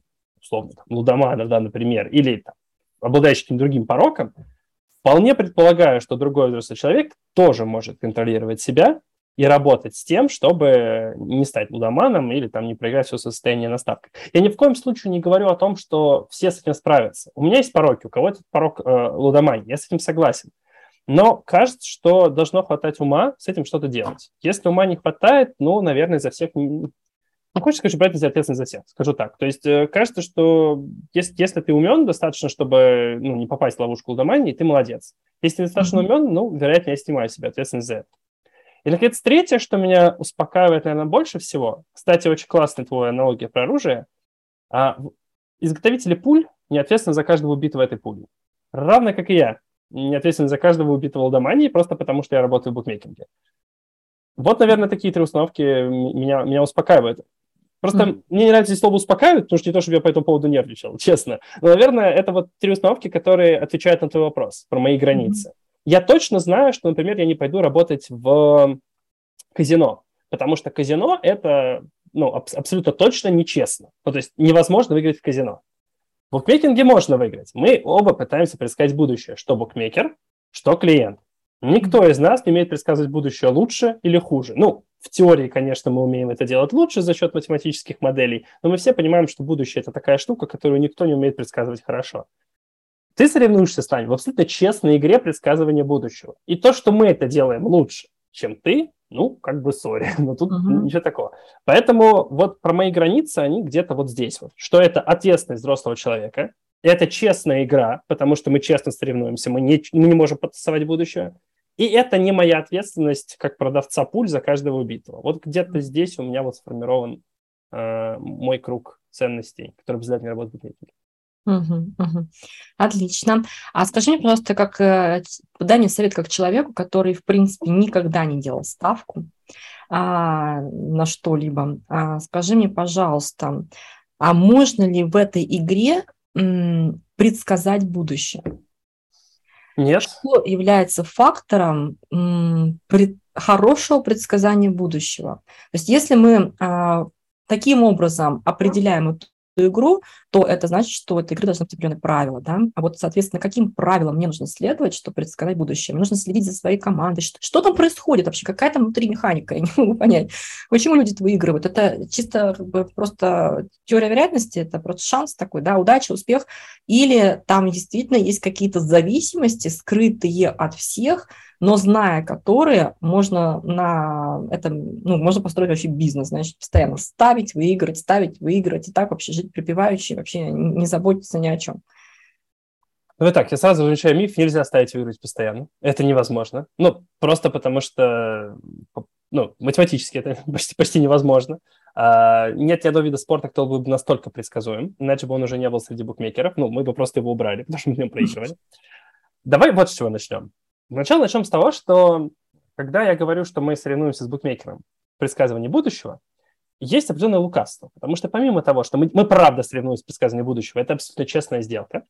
условно, там, лудоманом, да, например, или там, обладающий каким-то другим пороком, вполне предполагаю, что другой взрослый человек тоже может контролировать себя и работать с тем, чтобы не стать лудоманом или там не проиграть все состояние на ставках. Я ни в коем случае не говорю о том, что все с этим справятся. У меня есть пороки, у кого-то порок э, лудомания, я с этим согласен. Но кажется, что должно хватать ума с этим что-то делать. Если ума не хватает, ну, наверное, за всех... Не ну, хочешь, скажи, брать ответственность за всех, скажу так. То есть э, кажется, что если, если ты умен достаточно, чтобы ну, не попасть в ловушку лудомании, ты молодец. Если ты достаточно умен, ну, вероятно, я снимаю себе ответственность за это. И, наконец, третье, что меня успокаивает, наверное, больше всего, кстати, очень классная твоя аналогия про оружие, а, изготовители пуль не ответственны за каждого убитого этой пули. Равно как и я не ответственен за каждого убитого лдомании, просто потому что я работаю в букмекинге. Вот, наверное, такие три установки меня, меня успокаивают. Просто mm-hmm. мне не нравится здесь слово «успокаивает», потому что не то, чтобы я по этому поводу нервничал, *laughs* честно. Но, наверное, это вот три установки, которые отвечают на твой вопрос про мои границы. Mm-hmm. Я точно знаю, что, например, я не пойду работать в казино, потому что казино – это ну, аб- абсолютно точно нечестно. Ну, то есть невозможно выиграть в казино. В букмекинге можно выиграть. Мы оба пытаемся предсказать будущее, что букмекер, что клиент. Никто из нас не умеет предсказывать будущее лучше или хуже. Ну, в теории, конечно, мы умеем это делать лучше за счет математических моделей, но мы все понимаем, что будущее – это такая штука, которую никто не умеет предсказывать хорошо. Ты соревнуешься с нами в абсолютно честной игре предсказывания будущего. И то, что мы это делаем лучше, чем ты, ну, как бы сори, *laughs* но тут uh-huh. ничего такого. Поэтому вот про мои границы, они где-то вот здесь вот. Что это ответственность взрослого человека, это честная игра, потому что мы честно соревнуемся, мы не, мы не можем подтасовать будущее. И это не моя ответственность как продавца пуль за каждого убитого. Вот где-то здесь у меня вот сформирован э, мой круг ценностей, который обязательно работает в. Угу, угу. Отлично. А скажи мне, пожалуйста, как э, дай мне совет как человеку, который, в принципе, никогда не делал ставку а, на что-либо. А, скажи мне, пожалуйста, а можно ли в этой игре предсказать будущее? Нет. Что является фактором пред, хорошего предсказания будущего? То есть если мы а, таким образом определяем игру, то это значит, что у этой игры должны быть определенные правила, да? А вот, соответственно, каким правилам мне нужно следовать, чтобы предсказать будущее? Мне нужно следить за своей командой. Что, что там происходит вообще? Какая там внутри механика? *laughs* Я не могу понять. Почему люди это выигрывают? Это чисто как бы, просто теория вероятности, это просто шанс такой, да, удача, успех. Или там действительно есть какие-то зависимости, скрытые от всех, но зная которые, можно на этом, ну, можно построить вообще бизнес, значит, постоянно ставить, выиграть, ставить, выиграть, и так вообще жить припеваючи, вообще не заботиться ни о чем. Ну, так, я сразу замечаю миф, нельзя ставить выиграть постоянно. Это невозможно. Ну, просто потому что, ну, математически это *laughs* почти, почти невозможно. А, нет ни одного вида спорта, кто был бы настолько предсказуем, иначе бы он уже не был среди букмекеров. Ну, мы бы просто его убрали, *laughs* потому что мы в нем проигрывали. *laughs* Давай вот с чего начнем. Сначала начнем с того, что когда я говорю, что мы соревнуемся с букмекером в предсказывании будущего, есть определенное лукавство, потому что помимо того, что мы, мы правда соревнуемся в предсказывании будущего, это абсолютно честная сделка.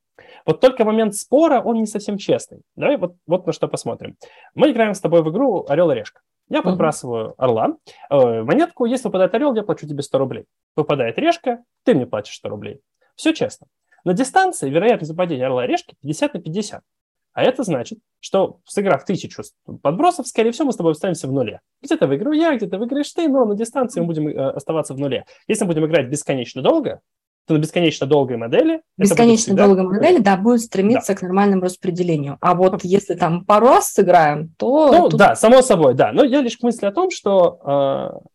Вот только момент спора, он не совсем честный. Давай вот, вот на что посмотрим. Мы играем с тобой в игру «Орел и решка». Я подбрасываю орла, э, монетку, если выпадает орел, я плачу тебе 100 рублей. Выпадает решка, ты мне платишь 100 рублей. Все честно. На дистанции вероятность выпадения орла и решки 50 на 50. А это значит, что сыграв тысячу подбросов, скорее всего, мы с тобой останемся в нуле. Где-то выиграю я, где-то выиграешь ты, но на дистанции мы будем э, оставаться в нуле. Если мы будем играть бесконечно долго, то на бесконечно долгой модели... Бесконечно долгой модели, да, будет стремиться да. к нормальному распределению. А вот если там пару раз сыграем, то... Ну, тут... да, само собой, да. Но я лишь к мысли о том, что э,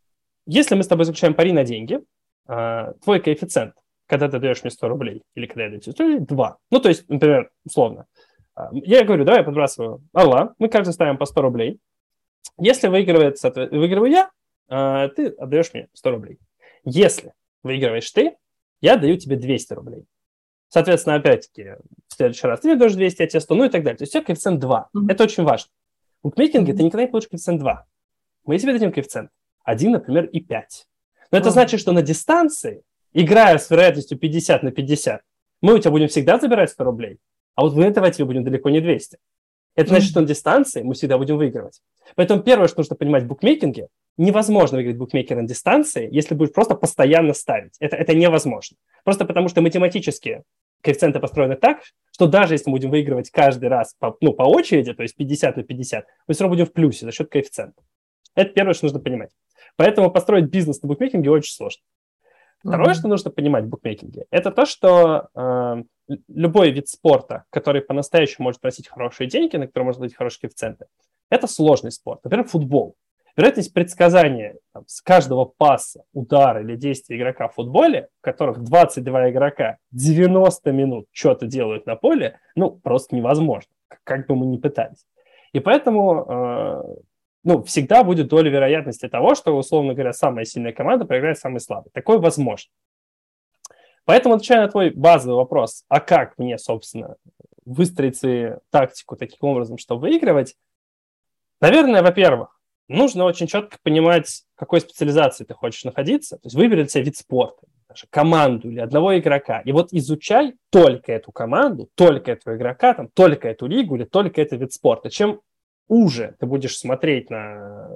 если мы с тобой заключаем пари на деньги, э, твой коэффициент, когда ты даешь мне 100 рублей или когда я даю тебе 100 рублей, 2. Ну, то есть, например, условно, я говорю, давай я подбрасываю орла, мы каждый ставим по 100 рублей. Если выигрывает, выигрываю я, а, ты отдаешь мне 100 рублей. Если выигрываешь ты, я даю тебе 200 рублей. Соответственно, опять-таки, в следующий раз ты мне даешь 200, я тебе 100, ну и так далее. То есть у тебя коэффициент 2. Mm-hmm. Это очень важно. В букмекинге mm-hmm. ты никогда не получишь коэффициент 2. Мы тебе дадим коэффициент 1, например, и 5. Но mm-hmm. это значит, что на дистанции, играя с вероятностью 50 на 50, мы у тебя будем всегда забирать 100 рублей, а вот выигрывать мы будем далеко не 200. Это значит, что на дистанции мы всегда будем выигрывать. Поэтому первое, что нужно понимать в букмекинге, невозможно выиграть букмекер на дистанции, если будешь просто постоянно ставить. Это, это невозможно. Просто потому что математически коэффициенты построены так, что даже если мы будем выигрывать каждый раз по, ну, по очереди, то есть 50 на 50, мы все равно будем в плюсе за счет коэффициента. Это первое, что нужно понимать. Поэтому построить бизнес на букмекинге очень сложно. Второе, mm-hmm. что нужно понимать в букмекинге, это то, что э, любой вид спорта, который по-настоящему может приносить хорошие деньги, на который можно дать хорошие коэффициенты, это сложный спорт. Например, футбол. Вероятность предсказания там, с каждого паса, удара или действия игрока в футболе, в которых 22 игрока 90 минут что-то делают на поле, ну, просто невозможно, как бы мы ни пытались. И поэтому э, ну, всегда будет доля вероятности того, что, условно говоря, самая сильная команда проиграет самой слабой. Такое возможно. Поэтому, отвечая на твой базовый вопрос, а как мне, собственно, выстроить тактику таким образом, чтобы выигрывать, наверное, во-первых, нужно очень четко понимать, какой специализации ты хочешь находиться. То есть выбери себе вид спорта, даже команду или одного игрока. И вот изучай только эту команду, только этого игрока, там, только эту лигу или только этот вид спорта. Чем уже ты будешь смотреть на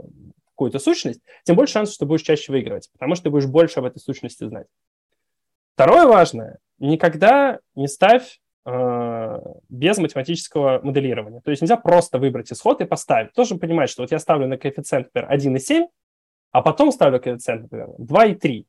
какую-то сущность, тем больше шансов, что будешь чаще выигрывать, потому что ты будешь больше об этой сущности знать. Второе важное, никогда не ставь э, без математического моделирования. То есть нельзя просто выбрать исход и поставить. Тоже понимать, что вот я ставлю на коэффициент, например, 1,7, а потом ставлю коэффициент, например, 2,3. Mm-hmm.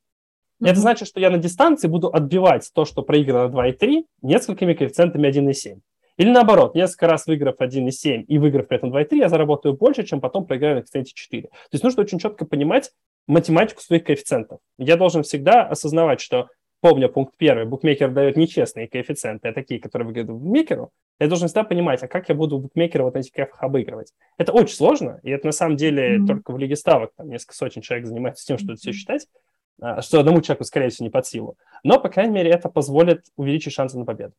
Это значит, что я на дистанции буду отбивать то, что проиграно 2,3, несколькими коэффициентами 1,7. Или наоборот, несколько раз выиграв 1,7 и выиграв при этом 2,3, я заработаю больше, чем потом проиграю на коэффициенте 4. То есть нужно очень четко понимать математику своих коэффициентов. Я должен всегда осознавать, что помню пункт первый, букмекер дает нечестные коэффициенты, а такие, которые выгодны букмекеру, я должен всегда понимать, а как я буду букмекера вот на этих кэфах обыгрывать. Это очень сложно, и это на самом деле mm-hmm. только в лиге ставок, там несколько сотен человек занимаются тем, что это все считать, а, что одному человеку, скорее всего, не под силу. Но, по крайней мере, это позволит увеличить шансы на победу.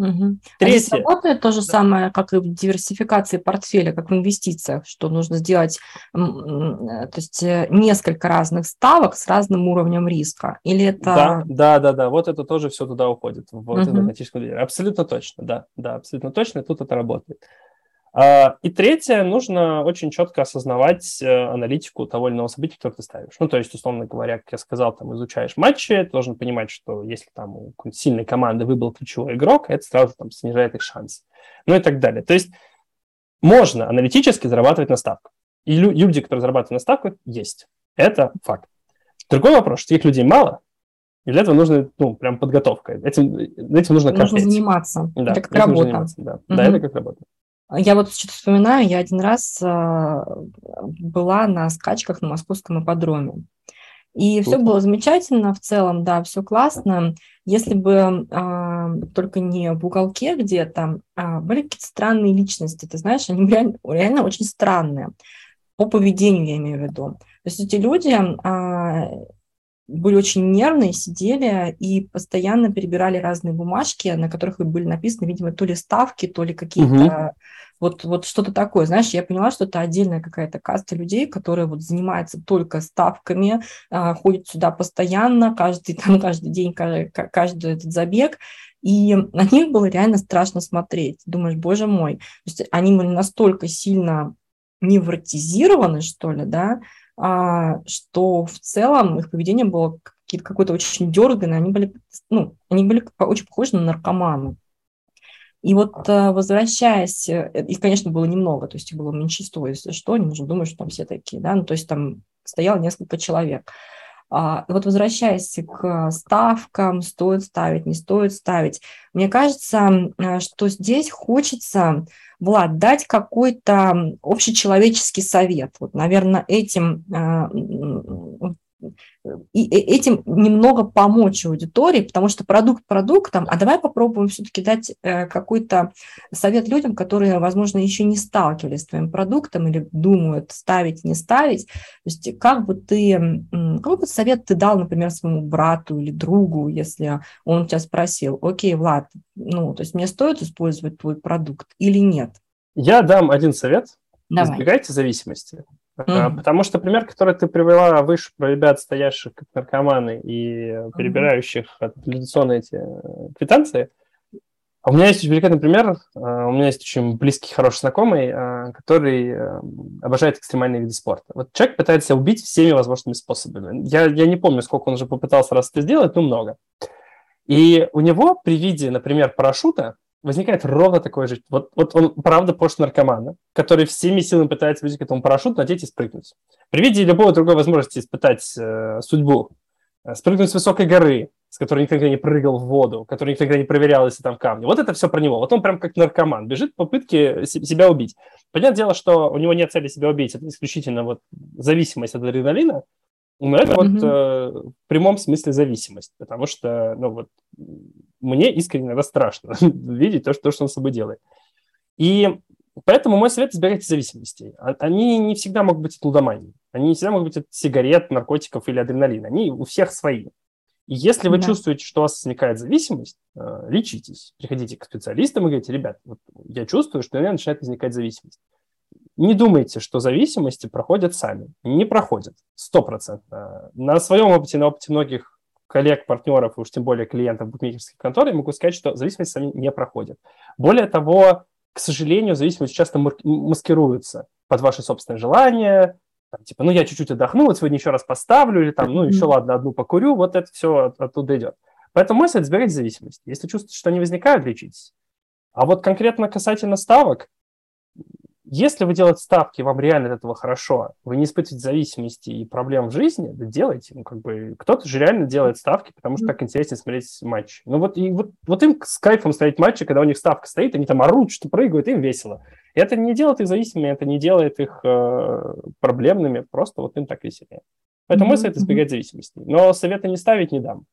Угу. Третье. А работает то же самое, как и в диверсификации портфеля, как в инвестициях, что нужно сделать э, то есть, э, несколько разных ставок с разным уровнем риска? Или это... Да, да, да, да. вот это тоже все туда уходит, в вот угу. Абсолютно точно, да, да, абсолютно точно, тут это работает. А, и третье, нужно очень четко осознавать э, аналитику того или иного события, которое ты ставишь. Ну, то есть, условно говоря, как я сказал, там изучаешь матчи, ты должен понимать, что если там у сильной команды выбыл ключевой игрок, это сразу там снижает их шанс. Ну и так далее. То есть можно аналитически зарабатывать на ставку. И люди, которые зарабатывают на ставку, есть. Это факт. Другой вопрос, что этих людей мало, и для этого нужна, ну, прям подготовка. Этим, этим нужно Нужно заниматься. Да, это как работа. Да. Угу. да, это как работа. Я вот что-то вспоминаю, я один раз а, была на скачках на московском ипподроме. И все было замечательно в целом, да, все классно. Если бы а, только не в уголке где-то, а, были какие-то странные личности, ты знаешь, они реально, реально очень странные. По поведению я имею в виду. То есть эти люди а, были очень нервные, сидели и постоянно перебирали разные бумажки, на которых были написаны, видимо, то ли ставки, то ли какие-то угу. вот, вот что-то такое. Знаешь, я поняла, что это отдельная какая-то каста людей, которые вот занимаются только ставками, а, ходят сюда постоянно, каждый, *laughs* там, каждый день, каждый, каждый этот забег. И на них было реально страшно смотреть. Думаешь, боже мой, то есть они были настолько сильно невротизированы, что ли, да, что в целом их поведение было какое-то очень дерганное, они были, ну, они были очень похожи на наркоманов. И вот э, возвращаясь, э, их, конечно, было немного, то есть их было меньшинство, если что, не нужно думать, что там все такие, да, ну, то есть там стояло несколько человек. А, вот возвращаясь к ставкам, стоит ставить, не стоит ставить, мне кажется, э, что здесь хочется Влад, дать какой-то общечеловеческий совет. Вот, наверное, этим э, и этим немного помочь аудитории, потому что продукт продуктом, а давай попробуем все-таки дать э, какой-то совет людям, которые, возможно, еще не сталкивались с твоим продуктом или думают ставить, не ставить. То есть как бы ты, какой бы совет ты дал, например, своему брату или другу, если он тебя спросил, окей, Влад, ну, то есть мне стоит использовать твой продукт или нет? Я дам один совет. Давай. Избегайте зависимости. Mm-hmm. Потому что пример, который ты привела выше про ребят, стоящих как наркоманы и перебирающих mm-hmm. эти э, квитанции, а у меня есть великолепный пример. А, у меня есть очень близкий, хороший знакомый, который э, обожает экстремальные виды спорта. Вот человек пытается убить всеми возможными способами. Я, я не помню, сколько он уже попытался раз это сделать, но много. И у него при виде, например, парашюта возникает ровно такое же. Вот, вот он, правда, похож наркомана, который всеми силами пытается выйти к этому парашюту, надеть и спрыгнуть. При виде любой другой возможности испытать э, судьбу, э, спрыгнуть с высокой горы, с которой никогда не прыгал в воду, который никогда не проверял, если там камни. Вот это все про него. Вот он прям как наркоман, бежит в попытке себя убить. Понятное дело, что у него нет цели себя убить, это исключительно вот зависимость от адреналина, но это вот э, в прямом смысле зависимость, потому что, ну вот, мне искренне иногда страшно *laughs* видеть то, что, то, что он с собой делает. И поэтому мой совет – избегайте зависимостей. А, они не всегда могут быть от лудомании. Они не всегда могут быть от сигарет, наркотиков или адреналина. Они у всех свои. если вы да. чувствуете, что у вас возникает зависимость, э, лечитесь, приходите к специалистам и говорите, ребят, вот я чувствую, что у меня начинает возникать зависимость. Не думайте, что зависимости проходят сами. Не проходят. Стопроцентно. На своем опыте, на опыте многих коллег, партнеров, уж тем более клиентов букмекерских контор, я могу сказать, что зависимость сами не проходит. Более того, к сожалению, зависимость часто маскируется под ваши собственные желания, там, типа, ну, я чуть-чуть отдохну, вот сегодня еще раз поставлю, или там, ну, еще, ладно, одну покурю, вот это все от, оттуда идет. Поэтому мысль избегать зависимости. Если чувствуете, что они возникают, лечитесь. А вот конкретно касательно ставок, если вы делаете ставки, вам реально от этого хорошо, вы не испытываете зависимости и проблем в жизни, да делайте. Ну, как бы, кто-то же реально делает ставки, потому что так интереснее смотреть матч. Ну, вот, и вот, вот им с кайфом смотреть матчи, когда у них ставка стоит, они там орут, что прыгают, им весело. И это не делает их зависимыми, это не делает их э, проблемными, просто вот им так веселее. Поэтому mm-hmm. совет избегать зависимости. Но совета не ставить не дам.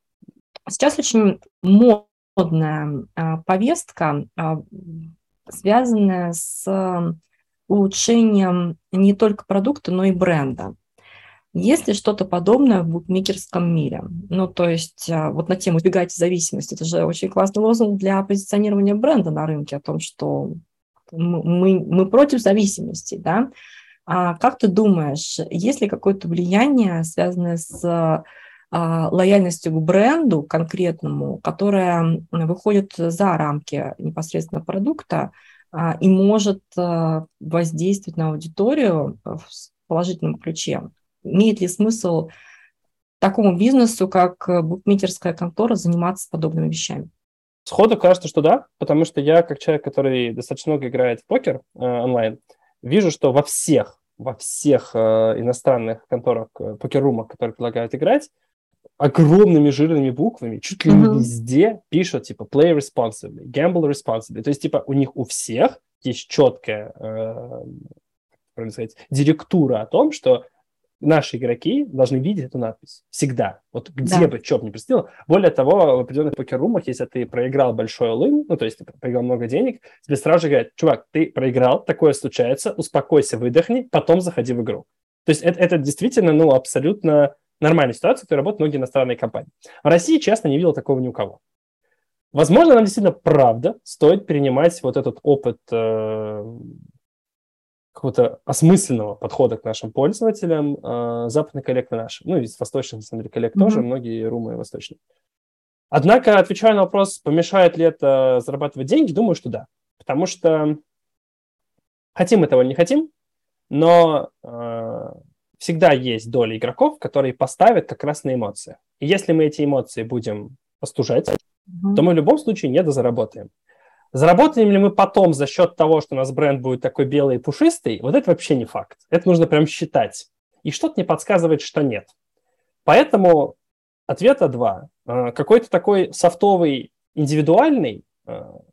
Сейчас очень модная а, повестка, а, связанная с улучшением не только продукта, но и бренда. Есть ли что-то подобное в букмекерском мире? Ну, то есть а, вот на тему избегать зависимости, это же очень классный лозунг для позиционирования бренда на рынке, о том, что мы, мы против зависимости, да? А как ты думаешь, есть ли какое-то влияние, связанное с а, лояльностью к бренду конкретному, которое выходит за рамки непосредственно продукта, и может а, воздействовать на аудиторию в положительном ключе. Имеет ли смысл такому бизнесу, как букмекерская контора, заниматься подобными вещами? Сходу кажется, что да, потому что я, как человек, который достаточно много играет в покер э, онлайн, вижу, что во всех, во всех э, иностранных конторах, э, покер-румах, которые предлагают играть, огромными жирными буквами, чуть ли не везде пишут, типа, play responsibly, gamble responsibly. То есть, типа, у них у всех есть четкая, э, сказать, директура о том, что наши игроки должны видеть эту надпись всегда. Вот где да. бы что бы ни происходило. Более того, в определенных покер-румах, если ты проиграл большой лын, ну, то есть ты проиграл много денег, тебе сразу же говорят, чувак, ты проиграл, такое случается, успокойся, выдохни, потом заходи в игру. То есть это, это действительно, ну, абсолютно нормальная ситуация, которой работают многие иностранные компании. В России, честно, не видел такого ни у кого. Возможно, нам действительно правда стоит перенимать вот этот опыт э, какого-то осмысленного подхода к нашим пользователям, э, западных коллег на нашим. Ну, и восточных, на самом деле, коллег mm-hmm. тоже, многие румы восточные. Однако, отвечая на вопрос, помешает ли это зарабатывать деньги, думаю, что да. Потому что хотим мы того или не хотим, но э, всегда есть доля игроков, которые поставят как раз на эмоции. И если мы эти эмоции будем остужать, mm-hmm. то мы в любом случае не дозаработаем. Заработаем ли мы потом за счет того, что у нас бренд будет такой белый и пушистый, вот это вообще не факт. Это нужно прям считать. И что-то мне подсказывает, что нет. Поэтому ответа два. А, какой-то такой софтовый, индивидуальный,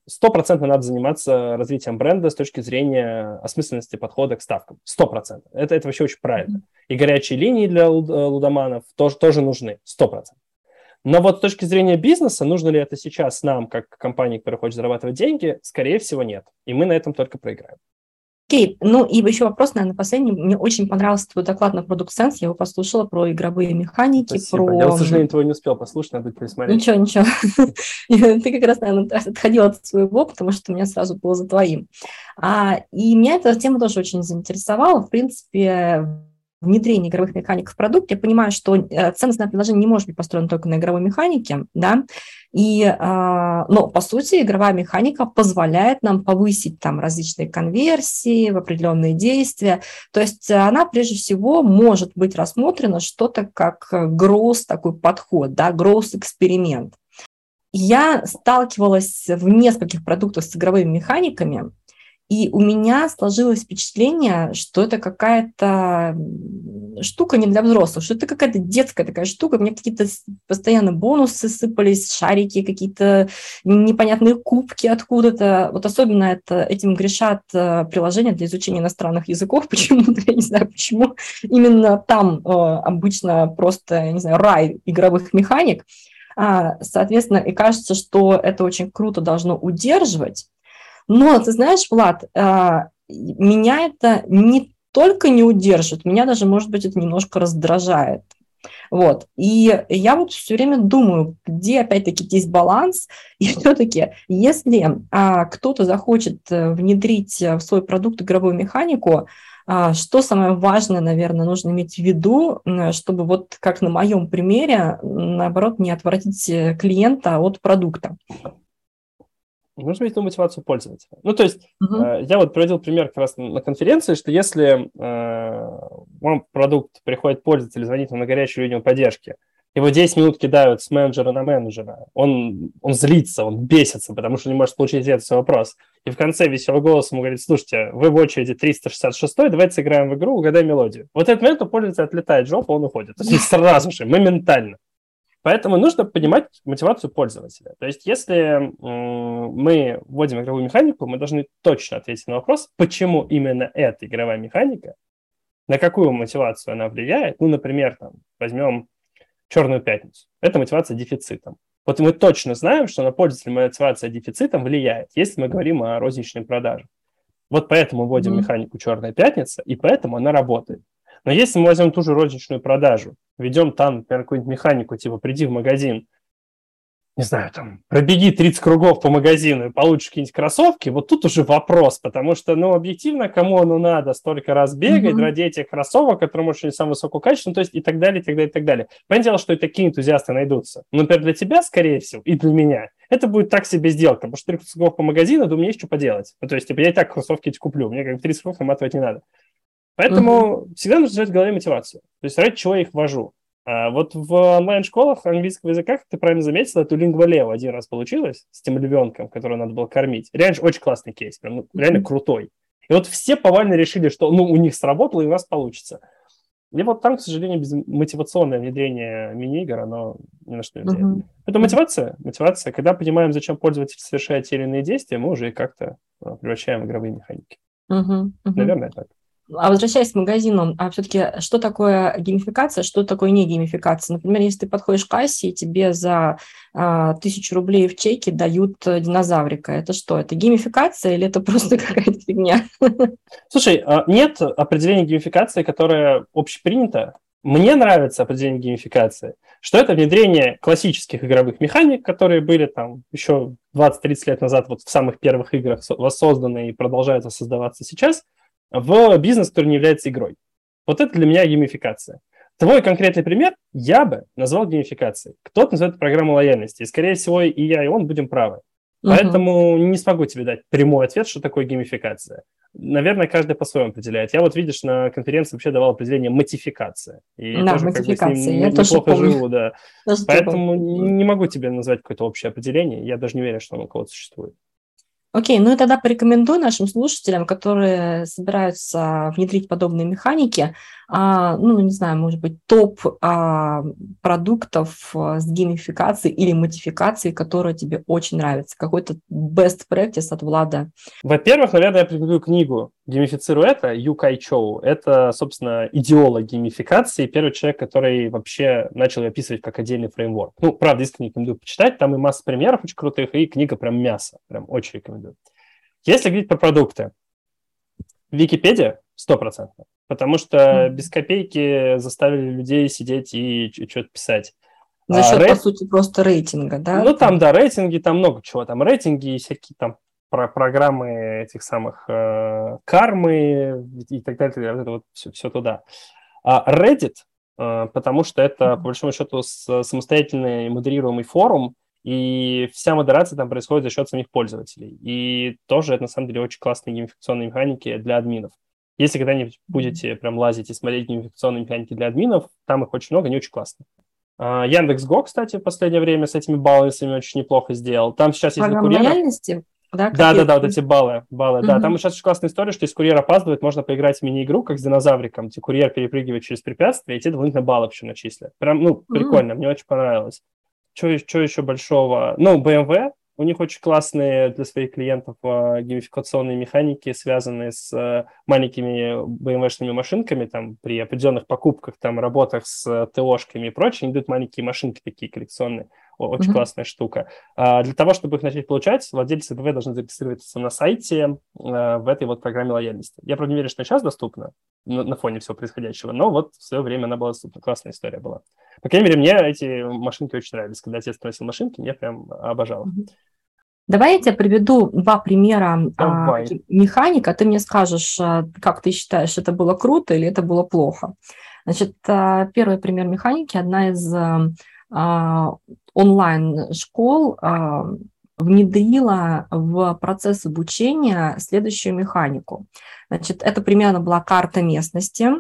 стопроцентно надо заниматься развитием бренда с точки зрения осмысленности подхода к ставкам. Сто процентов. Это, это вообще очень правильно. И горячие линии для лудоманов тоже, тоже нужны. Сто процентов. Но вот с точки зрения бизнеса, нужно ли это сейчас нам, как компании, которая хочет зарабатывать деньги, скорее всего, нет. И мы на этом только проиграем. Окей, ну и еще вопрос, наверное, последний. Мне очень понравился твой доклад на Product Sense. Я его послушала про игровые механики, Спасибо. про... Я, к сожалению, твой не успел послушать, надо будет пересмотреть. Ничего, ничего. *laughs* Ты как раз, наверное, отходила от своего, потому что у меня сразу было за твоим. А, и меня эта тема тоже очень заинтересовала. В принципе, внедрение игровых механик в продукт, я понимаю, что э, ценностное предложение не может быть построено только на игровой механике, да, и, а, но, по сути, игровая механика позволяет нам повысить там различные конверсии в определенные действия, то есть она, прежде всего, может быть рассмотрена что-то как growth такой подход, да, growth эксперимент. Я сталкивалась в нескольких продуктах с игровыми механиками, и у меня сложилось впечатление, что это какая-то штука не для взрослых, что это какая-то детская такая штука. Мне какие-то постоянно бонусы сыпались, шарики, какие-то непонятные кубки откуда-то. Вот особенно это, этим грешат э, приложения для изучения иностранных языков. *laughs* Почему-то, я не знаю почему. Именно там э, обычно просто, не знаю, рай игровых механик. А, соответственно, и кажется, что это очень круто должно удерживать, но, ты знаешь, Влад, а, меня это не только не удержит, меня даже, может быть, это немножко раздражает. Вот. И я вот все время думаю, где опять-таки здесь баланс. *laughs* И все-таки, если а, кто-то захочет э, внедрить в свой продукт игровую механику, а, что самое важное, наверное, нужно иметь в виду, чтобы вот как на моем примере, наоборот, не отвратить э, клиента от продукта? Нужно иметь мотивацию пользователя. Ну, то есть, uh-huh. э, я вот приводил пример как раз на конференции, что если э, вам продукт приходит пользователь, звонит вам на горячую линию поддержки, его 10 минут кидают с менеджера на менеджера, он, он злится, он бесится, потому что не может получить ответ на свой вопрос. И в конце веселый голос ему говорит, слушайте, вы в очереди 366, давайте сыграем в игру, угадай мелодию. Вот этот момент у пользователя отлетает жопа, он уходит. То есть *laughs* сразу же, моментально. Поэтому нужно понимать мотивацию пользователя. То есть если мы вводим игровую механику, мы должны точно ответить на вопрос, почему именно эта игровая механика, на какую мотивацию она влияет. Ну, например, там, возьмем Черную пятницу. Это мотивация дефицитом. Вот мы точно знаем, что на пользователя мотивация дефицитом влияет, если мы говорим о розничной продаже. Вот поэтому вводим mm-hmm. механику «Черная пятница», и поэтому она работает. Но если мы возьмем ту же розничную продажу, ведем там, например, какую-нибудь механику, типа «приди в магазин», не знаю, там, пробеги 30 кругов по магазину и получишь какие-нибудь кроссовки, вот тут уже вопрос, потому что, ну, объективно, кому оно надо столько раз бегать mm-hmm. ради этих кроссовок, которые, может, не самого высокого качества, ну, то есть и так далее, и так далее, и так далее. Понятное дело, что и такие энтузиасты найдутся. Но, например, для тебя, скорее всего, и для меня, это будет так себе сделка, потому что 30 кругов по магазину, думаю, есть что поделать. Ну, то есть, типа, я и так кроссовки эти куплю, мне как бы 30 кругов наматывать не надо. Поэтому mm-hmm. всегда нужно держать в голове мотивацию. То есть ради чего я их вожу. А вот в онлайн-школах английского языка, как ты правильно заметил, эту лингвалео один раз получилось с тем львенком, которого надо было кормить. Реально очень классный кейс, прям ну, реально крутой. И вот все повально решили, что ну, у них сработало, и у нас получится. И вот там, к сожалению, без мотивационное внедрение мини-игр, оно ни на что не влияет. Uh-huh. Это мотивация. Мотивация. Когда понимаем, зачем пользователь совершает те или иные действия, мы уже как-то а, превращаем в игровые механики. Uh-huh. Uh-huh. Наверное, так. А возвращаясь к магазину, а все-таки что такое геймификация, что такое не геймификация? Например, если ты подходишь к кассе, и тебе за а, тысячу рублей в чеке дают динозаврика, это что? Это геймификация или это *laughs* просто какая-то фигня? Слушай, а, нет определения геймификации, которое общепринято. Мне нравится определение геймификации, что это внедрение классических игровых механик, которые были там еще 20-30 лет назад вот в самых первых играх воссозданы и продолжаются создаваться сейчас – в бизнес, который не является игрой. Вот это для меня геймификация. Твой конкретный пример я бы назвал геймификацией. Кто-то называет программу лояльности. И, скорее всего, и я, и он будем правы. Поэтому не смогу тебе дать прямой ответ, что такое геймификация. Наверное, каждый по-своему определяет. Я вот, видишь, на конференции вообще давал определение матификация. И да, тоже матификация. Как бы с ним я тоже живу, да. *laughs* Поэтому не могу тебе назвать какое-то общее определение. Я даже не уверен, что оно у кого-то существует. Окей, ну и тогда порекомендую нашим слушателям, которые собираются внедрить подобные механики, а, ну, не знаю, может быть, топ а, продуктов а, с геймификацией или модификацией, которые тебе очень нравятся. Какой-то best practice от Влада. Во-первых, наверное, я порекомендую книгу «Геймифицирую это» Ю Кай Чоу. Это, собственно, идеолог геймификации, первый человек, который вообще начал ее описывать как отдельный фреймворк. Ну, правда, искренне рекомендую почитать, там и масса примеров очень крутых, и книга прям мясо, прям очень рекомендую. Если говорить про продукты, Википедия стопроцентно. Потому что mm. без копейки заставили людей сидеть и что-то писать. За счет, а, рей... по сути, просто рейтинга, да? Ну, там, да, рейтинги, там много чего. Там рейтинги и всякие там про программы этих самых э, кармы и так далее. Вот это вот все, все туда. А Reddit, э, потому что это, по большому счету, самостоятельный модерируемый форум, и вся модерация там происходит за счет самих пользователей. И тоже это, на самом деле, очень классные геймификационные механики для админов. Если когда-нибудь будете прям лазить и смотреть инфекционные механики для админов, там их очень много, они очень классные. А, Яндекс.Го, кстати, в последнее время с этими балансами очень неплохо сделал. Там сейчас есть курьер. лояльности? Да, да, да, да, вот эти баллы, баллы, угу. да. Там сейчас очень классная история, что если курьер опаздывает, можно поиграть в мини-игру, как с динозавриком, где курьер перепрыгивает через препятствия, и тебе дополнительно баллы еще начислят. Прям, ну, прикольно, угу. мне очень понравилось. Что еще большого? Ну, BMW, у них очень классные для своих клиентов э, геймификационные механики, связанные с э, маленькими BMW-шными машинками, там, при определенных покупках, там, работах с э, ТОшками и прочее, они дают маленькие машинки такие коллекционные. Очень mm-hmm. классная штука. А, для того, чтобы их начать получать, владельцы БВ должны зарегистрироваться на сайте а, в этой вот программе лояльности. Я, правда, не верю, что сейчас доступна на, на фоне всего происходящего, но вот в свое время она была доступна. Классная история была. По крайней мере, мне эти машинки очень нравились. Когда отец приносил машинки, я прям обожал. Давай я тебе приведу два примера а, механика. Ты мне скажешь, а, как ты считаешь, это было круто или это было плохо. Значит, а, первый пример механики. Одна из онлайн-школ внедрила в процесс обучения следующую механику. Значит, это примерно была карта местности.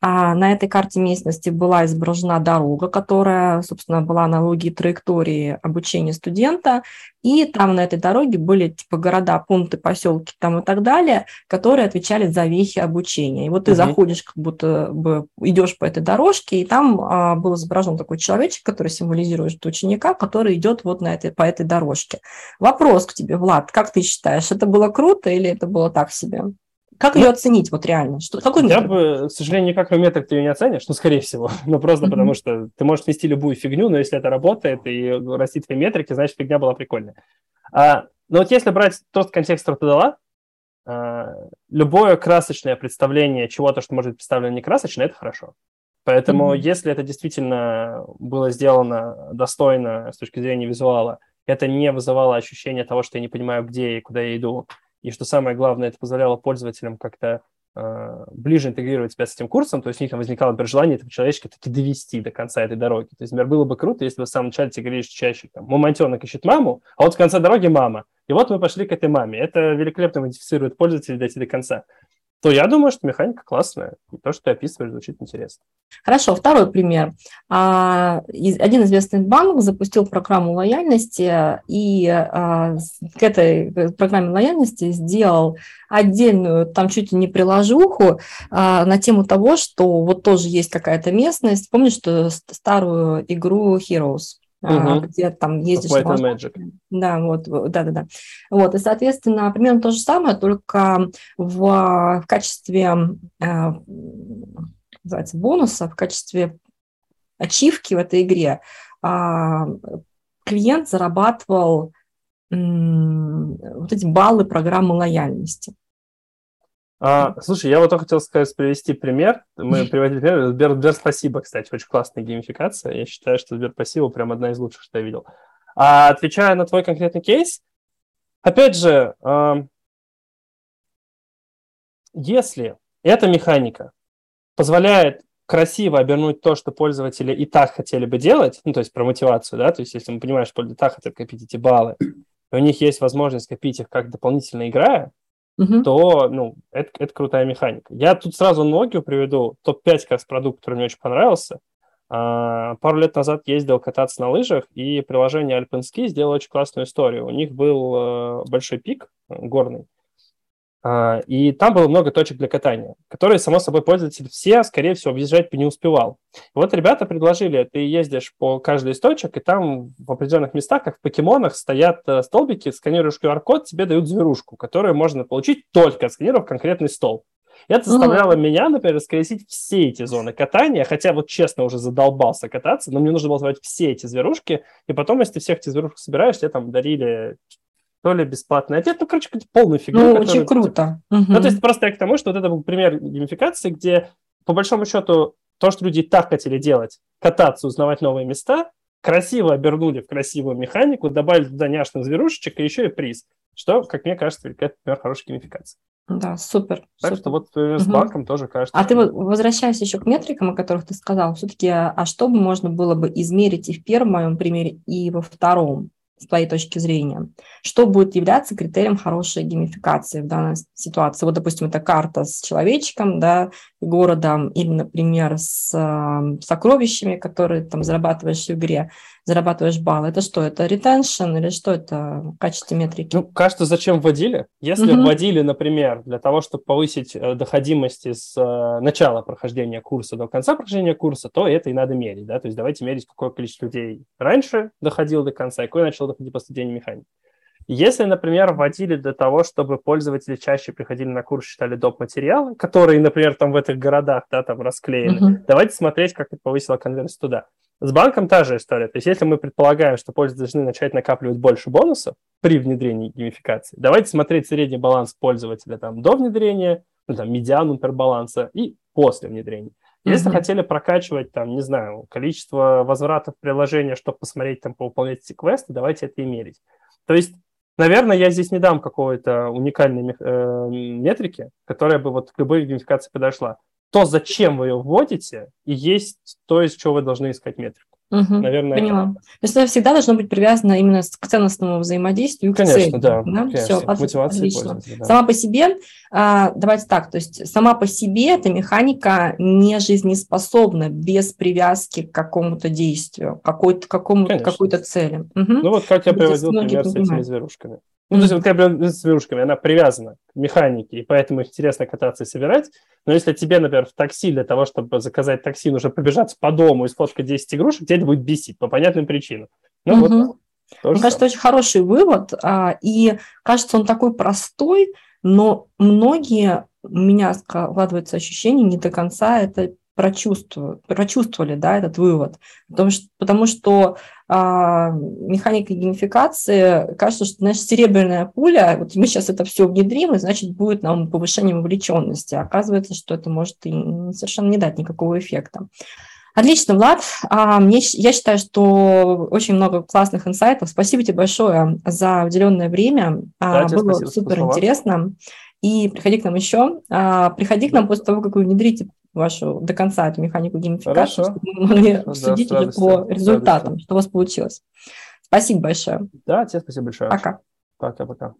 А на этой карте местности была изображена дорога, которая, собственно, была аналогией траектории обучения студента. И там на этой дороге были типа города, пункты, поселки там и так далее, которые отвечали за вехи обучения. И вот ты угу. заходишь, как будто бы идешь по этой дорожке, и там а, был изображен такой человечек, который символизирует ученика, который идет вот на этой, по этой дорожке. Вопрос к тебе, Влад, как ты считаешь, это было круто или это было так себе? Как ее оценить вот реально? Что, какой Я бы, к сожалению, никакой метрик ты ее не оценишь, ну, скорее всего. *laughs* Ну, просто mm-hmm. потому что ты можешь нести любую фигню, но если это работает и растит твои метрики, значит, фигня была прикольная. А, но вот если брать тот контекст Ротодала, а, любое красочное представление чего-то, что может быть представлено не красочно, это хорошо. Поэтому, mm-hmm. если это действительно было сделано достойно с точки зрения визуала, это не вызывало ощущения того, что я не понимаю, где и куда я иду, и что самое главное, это позволяло пользователям как-то э, ближе интегрировать себя с этим курсом, то есть у них там возникало, например, желание этого человечка таки довести до конца этой дороги. То есть, например, было бы круто, если бы в самом начале тебе говорили чаще, там, мамонтенок ищет маму, а вот в конце дороги мама. И вот мы пошли к этой маме. Это великолепно модифицирует пользователя дойти до конца то я думаю, что механика классная. И то, что ты описываешь, звучит интересно. Хорошо, второй пример. А, один известный банк запустил программу лояльности и а, к этой программе лояльности сделал отдельную, там чуть ли не приложуху а, на тему того, что вот тоже есть какая-то местность. Помнишь, что старую игру Heroes? Угу. где там ездишь. Magic. Да, вот, да, да, да. Вот, и, соответственно, примерно то же самое, только в, в качестве э, называется, бонуса, в качестве ачивки в этой игре э, клиент зарабатывал э, вот эти баллы программы лояльности. А, слушай, я вот только хотел сказать, привести пример. Мы приводили пример. Сбер, Сбер спасибо, кстати, очень классная геймификация. Я считаю, что Сбер спасибо прям одна из лучших, что я видел. А отвечая на твой конкретный кейс, опять же, если эта механика позволяет красиво обернуть то, что пользователи и так хотели бы делать, ну, то есть про мотивацию, да, то есть если мы понимаем, что пользователи так хотят копить эти баллы, и у них есть возможность копить их как дополнительно играя, угу. то ну, это, это крутая механика. Я тут сразу аналогию приведу. Топ-5 как раз продукт, который мне очень понравился. А, пару лет назад ездил кататься на лыжах, и приложение Alpenski сделало очень классную историю. У них был э, большой пик э, горный, и там было много точек для катания, которые, само собой, пользователи все, скорее всего, объезжать бы не успевал. И вот ребята предложили, ты ездишь по каждой из точек, и там в определенных местах, как в покемонах, стоят э, столбики, сканируешь QR-код, тебе дают зверушку, которую можно получить только отсканировав конкретный стол. И это заставляло mm-hmm. меня, например, раскрестить все эти зоны катания, хотя вот честно уже задолбался кататься, но мне нужно было звать все эти зверушки, и потом, если ты всех этих зверушек собираешь, тебе там дарили то ли бесплатный ответ. Ну, короче, полную фигню. Ну, очень круто. Угу. Ну, то есть просто я к тому, что вот это был пример геймификации, где, по большому счету, то, что люди так хотели делать, кататься, узнавать новые места, красиво обернули в красивую механику, добавили туда няшных зверушечек и еще и приз, что, как мне кажется, это, например, хорошая геймификация. Да, супер. Так супер. что вот с угу. банком тоже кажется. А ты вот возвращаясь еще к метрикам, о которых ты сказал, все-таки, а что бы можно было бы измерить и в первом моем примере, и во втором? С твоей точки зрения, что будет являться критерием хорошей геймификации в данной ситуации. Вот, допустим, это карта с человечком, да, городом, или, например, с э, сокровищами, которые там зарабатываешь в игре, зарабатываешь баллы. Это что, это ретеншн или что это в качестве метрики? Ну, кажется, зачем вводили? Если mm-hmm. вводили, например, для того, чтобы повысить э, доходимость с э, начала прохождения курса до конца прохождения курса, то это и надо мерить, да, то есть давайте мерить, какое количество людей раньше доходило до конца, и какое начало доходить после день механики. Если, например, вводили для того, чтобы пользователи чаще приходили на курс, читали доп. материалы, которые, например, там в этих городах, да, там расклеены, uh-huh. давайте смотреть, как это повысило конверсию туда. С банком та же история. То есть, если мы предполагаем, что пользователи должны начать накапливать больше бонусов при внедрении геймификации, давайте смотреть средний баланс пользователя там, до внедрения, ну, там, медиану интербаланса и после внедрения. Если mm-hmm. хотели прокачивать, там, не знаю, количество возвратов приложения, чтобы посмотреть, там, повыполнять эти квесты, давайте это и мерить. То есть, наверное, я здесь не дам какой-то уникальной э, метрики, которая бы вот к любой геймификации подошла то, зачем вы ее вводите, и есть то, из чего вы должны искать метрику. Угу, Наверное, поняла. Это. То есть это всегда должно быть привязано именно к ценностному взаимодействию, конечно, к цели. Да, да? Конечно, Все, мотивация отлично. Да. Сама по себе, а, давайте так, то есть сама по себе эта механика не жизнеспособна без привязки к какому-то действию, какой-то, какому-то, какой-то цели. Угу. Ну вот как я приводил пример с этими зверушками. Ну, то есть вот как с зверушками, она привязана к механике, и поэтому их интересно кататься и собирать. Но если тебе, например, в такси для того, чтобы заказать такси, нужно побежаться по дому и сфоткать 10 игрушек, тебе это будет бесить по понятным причинам. Ну, угу. вот, Мне кажется, очень хороший вывод, а, и кажется, он такой простой, но многие, у меня складывается ощущение, не до конца это прочувствовали, прочувствовали да, этот вывод. Потому что, потому что а, механика геймификации, кажется, что, знаешь, серебряная пуля, вот мы сейчас это все внедрим, и, значит, будет нам повышение вовлеченности. Оказывается, что это может и совершенно не дать никакого эффекта. Отлично, Влад. А, мне, я считаю, что очень много классных инсайтов. Спасибо тебе большое за уделенное время. А, да, Было супер интересно. И приходи к нам еще. А, приходи к нам после того, как вы внедрите вашу до конца эту механику геймификации, чтобы мы могли Хорошо, судить да, уже по результатам, что у вас получилось. Спасибо большое. Да, тебе спасибо большое. Пока. Пока-пока.